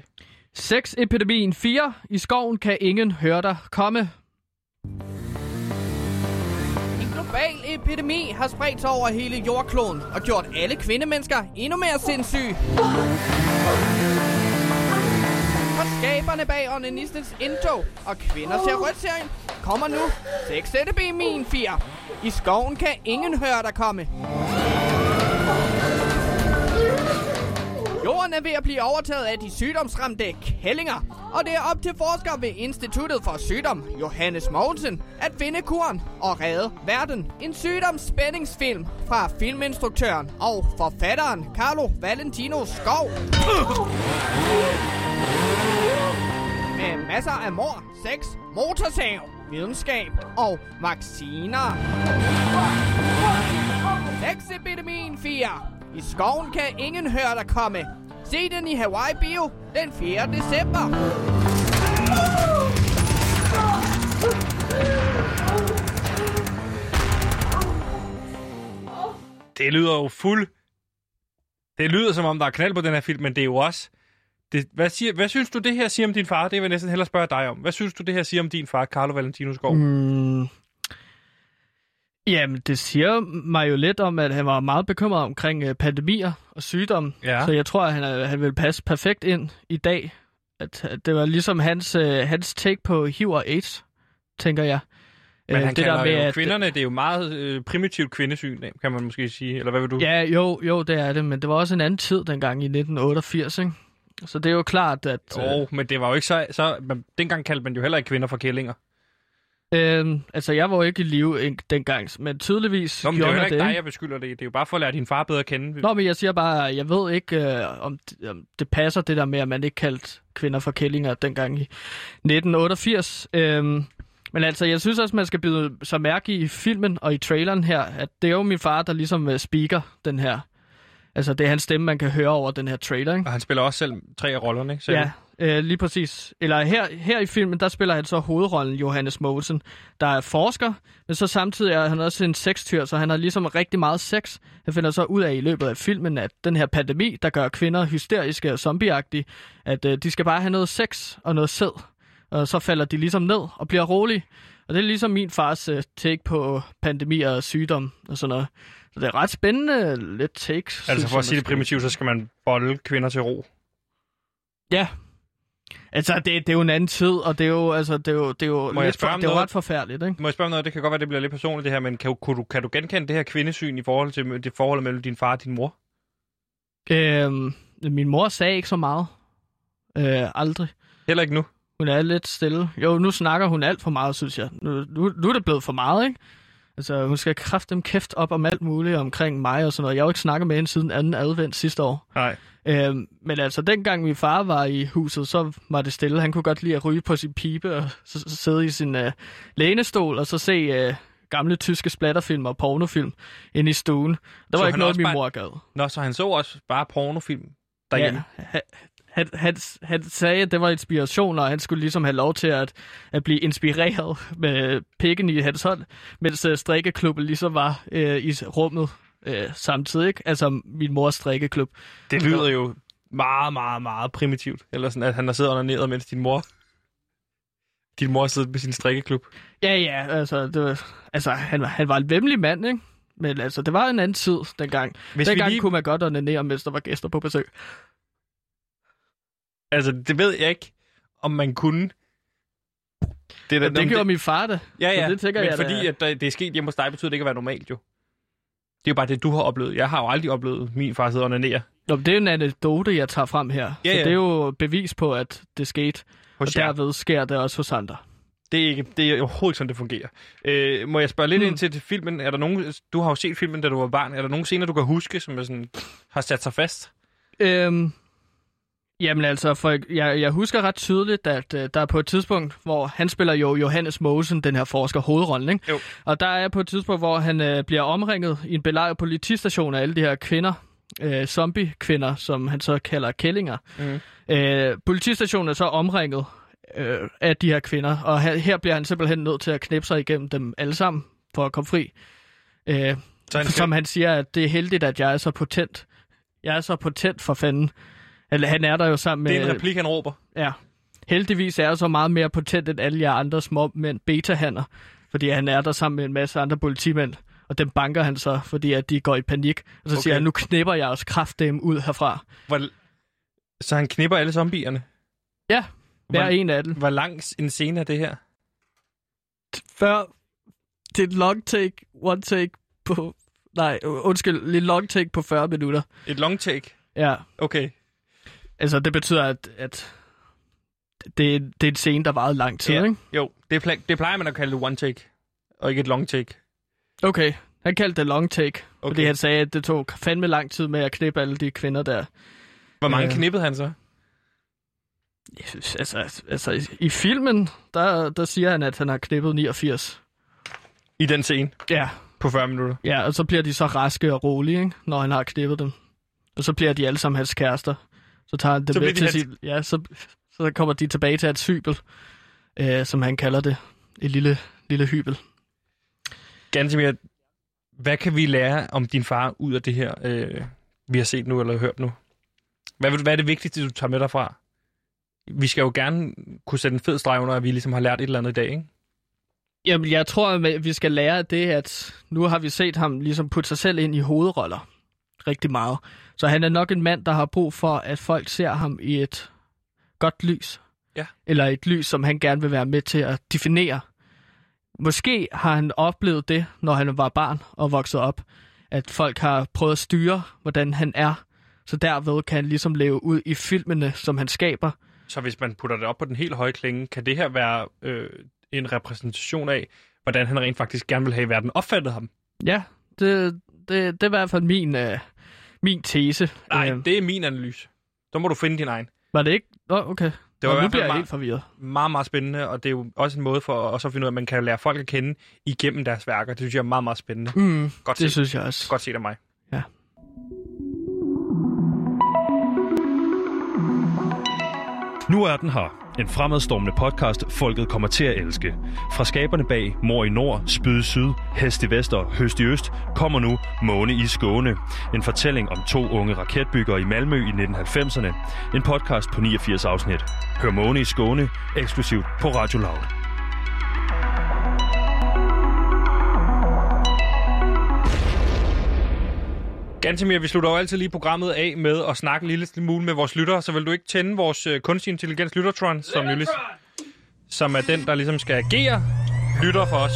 Sexepidemien 4. I skoven kan ingen høre dig komme. En global epidemi har spredt sig over hele jordkloden og gjort alle kvindemennesker endnu mere sindssyge. For skaberne bag onanistens indtog og kvinder ser rødt serien kommer nu Sexepidemien 4. I skoven kan ingen høre dig komme. Jorden er ved at blive overtaget af de sygdomsramte kællinger, og det er op til forskere ved Instituttet for Sygdom, Johannes Mogensen, at finde kuren og redde verden. En sygdomsspændingsfilm fra filminstruktøren og forfatteren Carlo Valentino Skov. Med masser af mor, sex, motorsav, videnskab og vacciner. Sexepidemien 4. I skoven kan ingen høre dig komme. Se den i Hawaii Bio den 4. december. Det lyder jo fuld... Det lyder som om, der er knald på den her film, men det er jo også... Det, hvad, siger, hvad synes du, det her siger om din far? Det vil jeg næsten hellere spørge dig om. Hvad synes du, det her siger om din far, Carlo Valentino Skov? Mm. Jamen, det siger mig jo lidt om, at han var meget bekymret omkring øh, pandemier og sygdom. Ja. Så jeg tror, at han, er- han vil passe perfekt ind i dag. At, at det var ligesom hans, øh, hans take på HIV og AIDS, tænker jeg. Men Øh, han det kalder med, jo at- kvinderne, det er jo meget øh, primitivt kvindesyn, kan man måske sige. Eller hvad vil du? Ja, jo, jo, det er det, men det var også en anden tid dengang i 1988, ikke? Så det er jo klart, at... Oh, men det var jo ikke så... så man, dengang kaldte man jo heller ikke kvinder for kællinger. Øh, altså, jeg var jo ikke i live en- dengang, men tydeligvis Nå, men det er jo ikke det. dig, jeg beskylder det. Det er jo bare for at lære din far bedre at kende. Nå, men jeg siger bare, jeg ved ikke, øh, om, det, om det passer, det der med, at man ikke kaldte kvinder for kællinger dengang i 1988. Øhm, men altså, jeg synes også, man skal byde så mærke i filmen og i traileren her, at det er jo min far, der ligesom øh, speaker den her. Altså, det er hans stemme, man kan høre over den her trailer, ikke? Og han spiller også selv tre af rollerne, ikke? Sagde Ja, øh, lige præcis. Eller her, her i filmen, der spiller han så hovedrollen Johannes Mogensen, der er forsker, men så samtidig er han også en sextyr, så han har ligesom rigtig meget sex. Han finder så ud af i løbet af filmen, at den her pandemi, der gør kvinder hysteriske og zombieagtige, at øh, de skal bare have noget sex og noget sæd. Og så falder de ligesom ned og bliver rolige. Og det er ligesom min fars øh, take på pandemi og sygdom og sådan noget. Så det er ret spændende lidt take. Altså for at sige det primitivt, så skal man bolde kvinder til ro. Ja. Altså, det, det er jo en anden tid, og det er jo, altså, det er jo, det er jo, Må jeg lidt, spørge for, om det er jo ret forfærdeligt, ikke? Må jeg spørge om noget? Det kan godt være, det bliver lidt personligt det her, men kan, du- kunne du, kan du genkende det her kvindesyn i forhold til det forhold mellem din far og din mor? Øhm, min mor sagde ikke så meget. Øh, aldrig. Heller ikke nu. Hun er lidt stille. Jo, nu snakker hun alt for meget, synes jeg. Nu, nu, nu er det blevet for meget, ikke? Altså, hun skal kræfte dem kæft op om alt muligt omkring mig og sådan noget. Jeg har jo ikke snakket med hende siden anden advent sidste år. Nej. Øhm, men altså, dengang min far var i huset, så var det stille. Han kunne godt lide at ryge på sin pibe og så, så sidde i sin øh, lænestol og så se øh, gamle tyske splatterfilm og pornofilm inde i stuen. Der Så var ikke noget, min bare- mor gad. Nå, så han så også bare pornofilm derhjemme. Ja, han, han, han, han sagde, at det var inspiration, og han skulle ligesom have lov til at, at blive inspireret med pikken i hans hånd, mens uh, strikkeklubben ligesom var uh, i rummet uh, samtidig. Ikke? Altså min mors strikkeklub. Det lyder jo meget, meget, meget primitivt. Eller sådan, at han har siddet under ned, mens din mor... Din mor sidder med sin strikkeklub. Ja, ja, altså, det var, altså han, var- han var en vemmelig mand, ikke? Men altså, det var en anden tid dengang. Hvis dengang lige... kunne man godt onanere, mens der var gæster på besøg. Altså, det ved jeg ikke, om man kunne. Det, er Ja, det gjorde min far det. Ja, ja, så det tænker men jeg fordi at der- det er sket hjemme hos dig, betyder det ikke at være normalt, jo. Det er jo bare det, du har oplevet. Jeg har jo aldrig oplevet min far sidde og onanere Nå, det er en anekdote, jeg tager frem her. Ja, så ja. det er jo bevis på, at det skete. hos Og jer. derved sker det også hos andre. Det er, ikke, det er overhovedet ikke sådan, det fungerer. Øh, må jeg spørge lidt Hmm. ind til, til filmen? Er der nogen, du har jo set filmen, da du var barn. Er der nogen scener, du kan huske, som er sådan, har sat sig fast? Øhm, jamen altså, for jeg, jeg husker ret tydeligt, at øh, der er på et tidspunkt, hvor han spiller jo Johannes Mosen, den her forsker, hovedrollen, ikke? Jo. Og der er på et tidspunkt, hvor han øh, bliver omringet i en belejret politistation af alle de her kvinder, øh, zombie-kvinder, som han så kalder kællinger. Mhm. Øh, politistationen er så omringet øh, af de her kvinder, og her, her bliver han simpelthen nødt til at knæppe sig igennem dem alle sammen for at komme fri. Øh, Så han som han siger, at det er heldigt, at jeg er så potent. Jeg er så potent for fanden. Eller han er der jo sammen det er med... en replik, han råber. Ja. Heldigvis er jeg så meget mere potent end alle jer andre små mænd, beta-hanner. Fordi han er der sammen med en masse andre politimænd. Og dem banker han så, fordi at de går i panik. Og så okay. siger han, nu knipper jeg os kraft dem ud herfra. Hvor, så han knipper alle zombierne. Ja, hver Hvor, en af dem. hvor lang en scene er det her? Før det er et long take, one take på... Nej, undskyld, lidt long take på 40 minutter. Et long take? Ja, Okay. Altså det betyder, at, at det, det er en scene, der varede lang tid, Ja. ikke? Jo, det, pla- det plejer man at kalde one take, og ikke et long take. Okay, han kaldte det long take, okay. Fordi han sagde, at det tog fandme lang tid med at knippe alle de kvinder der. Hvor mange Ja. knippede han så? Jeg synes, altså, altså i, i filmen, der, der siger han, at han har knippet 89. I den scene Ja. på 40 minutter. Ja, og så bliver de så raske og rolige, ikke? når han har knippet dem. Og så bliver de alle sammen hans kærester. Så tager han dem Så med de til sit... Ja, så, så kommer de tilbage til et hybel, øh, som han kalder det. Et lille, lille hybel. Gansimir, hvad kan vi lære om din far ud af det her, øh, vi har set nu eller hørt nu? Hvad, hvad er det vigtigste, du tager med dig fra? vi skal jo gerne kunne sætte en fed streg under, at vi ligesom har lært et eller andet i dag, ikke? Jamen, jeg tror, at vi skal lære det, at nu har vi set ham ligesom putte sig selv ind i hovedroller rigtig meget. Så han er nok en mand, der har brug for, at folk ser ham i et godt lys. Ja. Eller et lys, som han gerne vil være med til at definere. Måske har han oplevet det, når han var barn og vokset op, at folk har prøvet at styre, hvordan han er. Så derved kan han ligesom leve ud i filmene, som han skaber. Så hvis man putter det op på den helt høje klinge, kan det her være øh, en repræsentation af, hvordan han rent faktisk gerne vil have, at verden opfattet ham? Ja, det, det, det er i hvert fald min, øh, min tese. Nej, Øh, det er min analyse. Så må du finde din egen. Var det ikke? Nå, okay. Det var Nå, nu bliver jeg meget- helt forvirret. Meget, meget spændende, og det er jo også en måde for os at finde ud af, at man kan lære folk at kende igennem deres værker. Det synes jeg er meget, meget spændende. Mm, Godt det set. synes jeg også. Godt set af mig. Ja. Nu er den her. En fremadstormende podcast, folket kommer til at elske. Fra skaberne bag Mor i Nord, Spyd i Syd, Hest i Vest og Høst i Øst, kommer nu Måne i Skåne. En fortælling om to unge raketbyggere i Malmø i 1990'erne. En podcast på 89 afsnit. Hør Måne i Skåne, eksklusivt på Radio Loud. Gantemir, vi slutter jo altid lige programmet af med at snakke en lille smule med vores lyttere, så vil du ikke tænde vores øh, kunstig intelligens Lyttertron, som, jo ligesom, som er den, der ligesom skal agere lytter for os.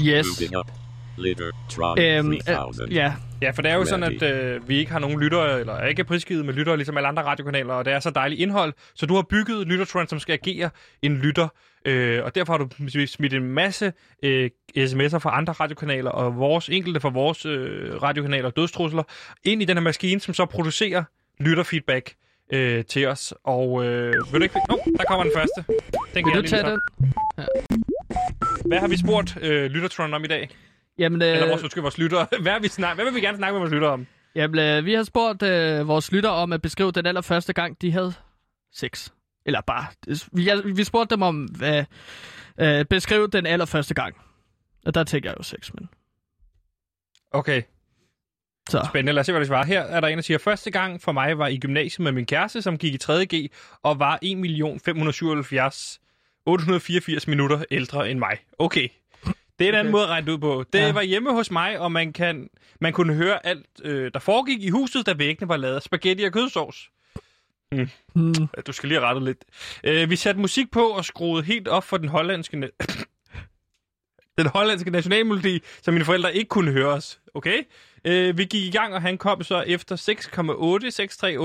Yes. Moving up. Litter Tron Øhm, øh, 3000. ja, Ja, for det er jo sådan, at øh, vi ikke har nogen lyttere, eller er ikke prisgivet med lyttere, ligesom alle andre radiokanaler, og det er så dejligt indhold. Så du har bygget Lyttertron, som skal agere en lytter, øh, og derfor har du smidt en masse øh, sms'er fra andre radiokanaler, og vores enkelte fra vores øh, radiokanaler, dødstrusler, ind i den her maskine, som så producerer lytterfeedback øh, til os. Og øh, vil du ikke... Nå, der kommer den første. Den vil kan du jeg lige tage den? Hvad har vi spurgt øh, Lyttertron om i dag? Jamen, Eller øh, vores, undskyld, vores lyttere. Hvad, har vi snak... Hvad vil vi gerne snakke med vores lyttere om? jamen øh, vi har spurgt øh, vores lytter om at beskrive den allerførste gang, de havde sex. Eller bare, vi, vi spurgte dem om at øh, beskrive den allerførste gang. Og der tænker jeg jo sex, men... Okay. Så, Spændende. Lad os se, hvad det svarer. Her er der en, der siger, første gang for mig var i gymnasiet med min kæreste, som gik i 3.G, og var 1.577 884 minutter ældre end mig. Okay. Det er en anden Okay. måde at regne det ud på. Det Ja. var hjemme hos mig, og man, kan, man kunne høre alt, øh, der foregik i huset, da væggene var lavet af spaghetti og kødsovs. Hmm, Ja, Du skal lige rette lidt. Øh, vi satte musik på og skruede helt op for den hollandske... den hollandske nationalmelodi, så mine forældre ikke kunne høre os. Okay? Øh, vi gik i gang, og han kom så efter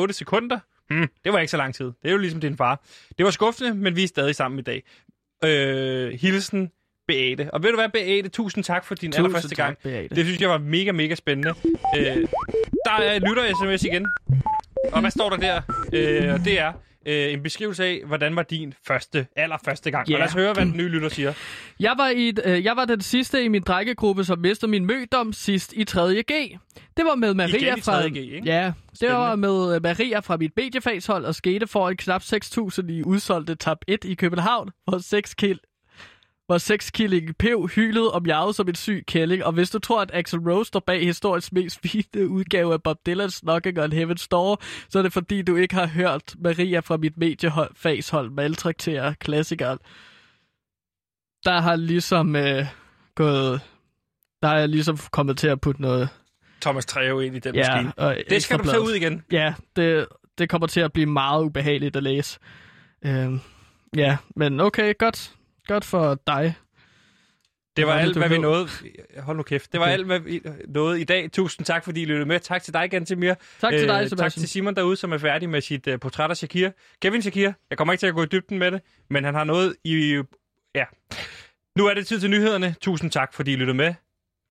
6,8638 sekunder. Hmm, det var ikke så lang tid. Det er jo ligesom din far. Det var skuffende, men vi er stadig sammen i dag. Øh, hilsen, Beate. Og ved du hvad, Beate? Tusind tak for din tusind allerførste gang. tak, Beate. Det synes jeg var mega, mega spændende. Øh, der er lytter-sms igen. Og hvad står der der? Øh, det er øh, en beskrivelse af, hvordan var din første, allerførste gang. Ja. Og lad os høre, hvad den nye lytter siger. Jeg var, i, øh, jeg var den sidste i min drengegruppe, som mistede min mødom sidst i 3.G. Det var med Maria Igen i fra... 3.G, ikke? Ja, det Spændende. var med øh, Maria fra mit mediefagshold og skete for en knap 6.000 i udsolgte tab 1 i København, hvor 6 kil hvor 6 killing pev hylede og mjavede som en syg kælling. Og hvis du tror, at Axel Rose står bag historiens mest fine udgave af Bob Dylan's Knocking on Heaven's Door, så er det fordi, du ikke har hørt Maria fra mit mediefagshold maltraktere klassikeren. Der har ligesom øh, gået... Der er jeg ligesom kommet til at putte noget... Thomas Treve ind i den Ja, maskine. og Det skal du tage Ekstrabladet. ud igen. Ja, det, det kommer til at blive meget ubehageligt at læse. Øhm, ja, men okay, godt. Godt for dig. Det var alt, hvad vi nåede. Hold nu kæft. Det var Okay. alt, hvad vi nåede i dag. Tusind tak, fordi I lyttede med. Tak til dig, Gantemir. Tak til dig, tak Sebastian. til Simon derude, som er færdig med sit uh, portræt af Shakir. Kevin Shakir, jeg kommer ikke til at gå i dybden med det, men han har noget i... Ja. Nu er det tid til nyhederne. Tusind tak, fordi I lyttede med.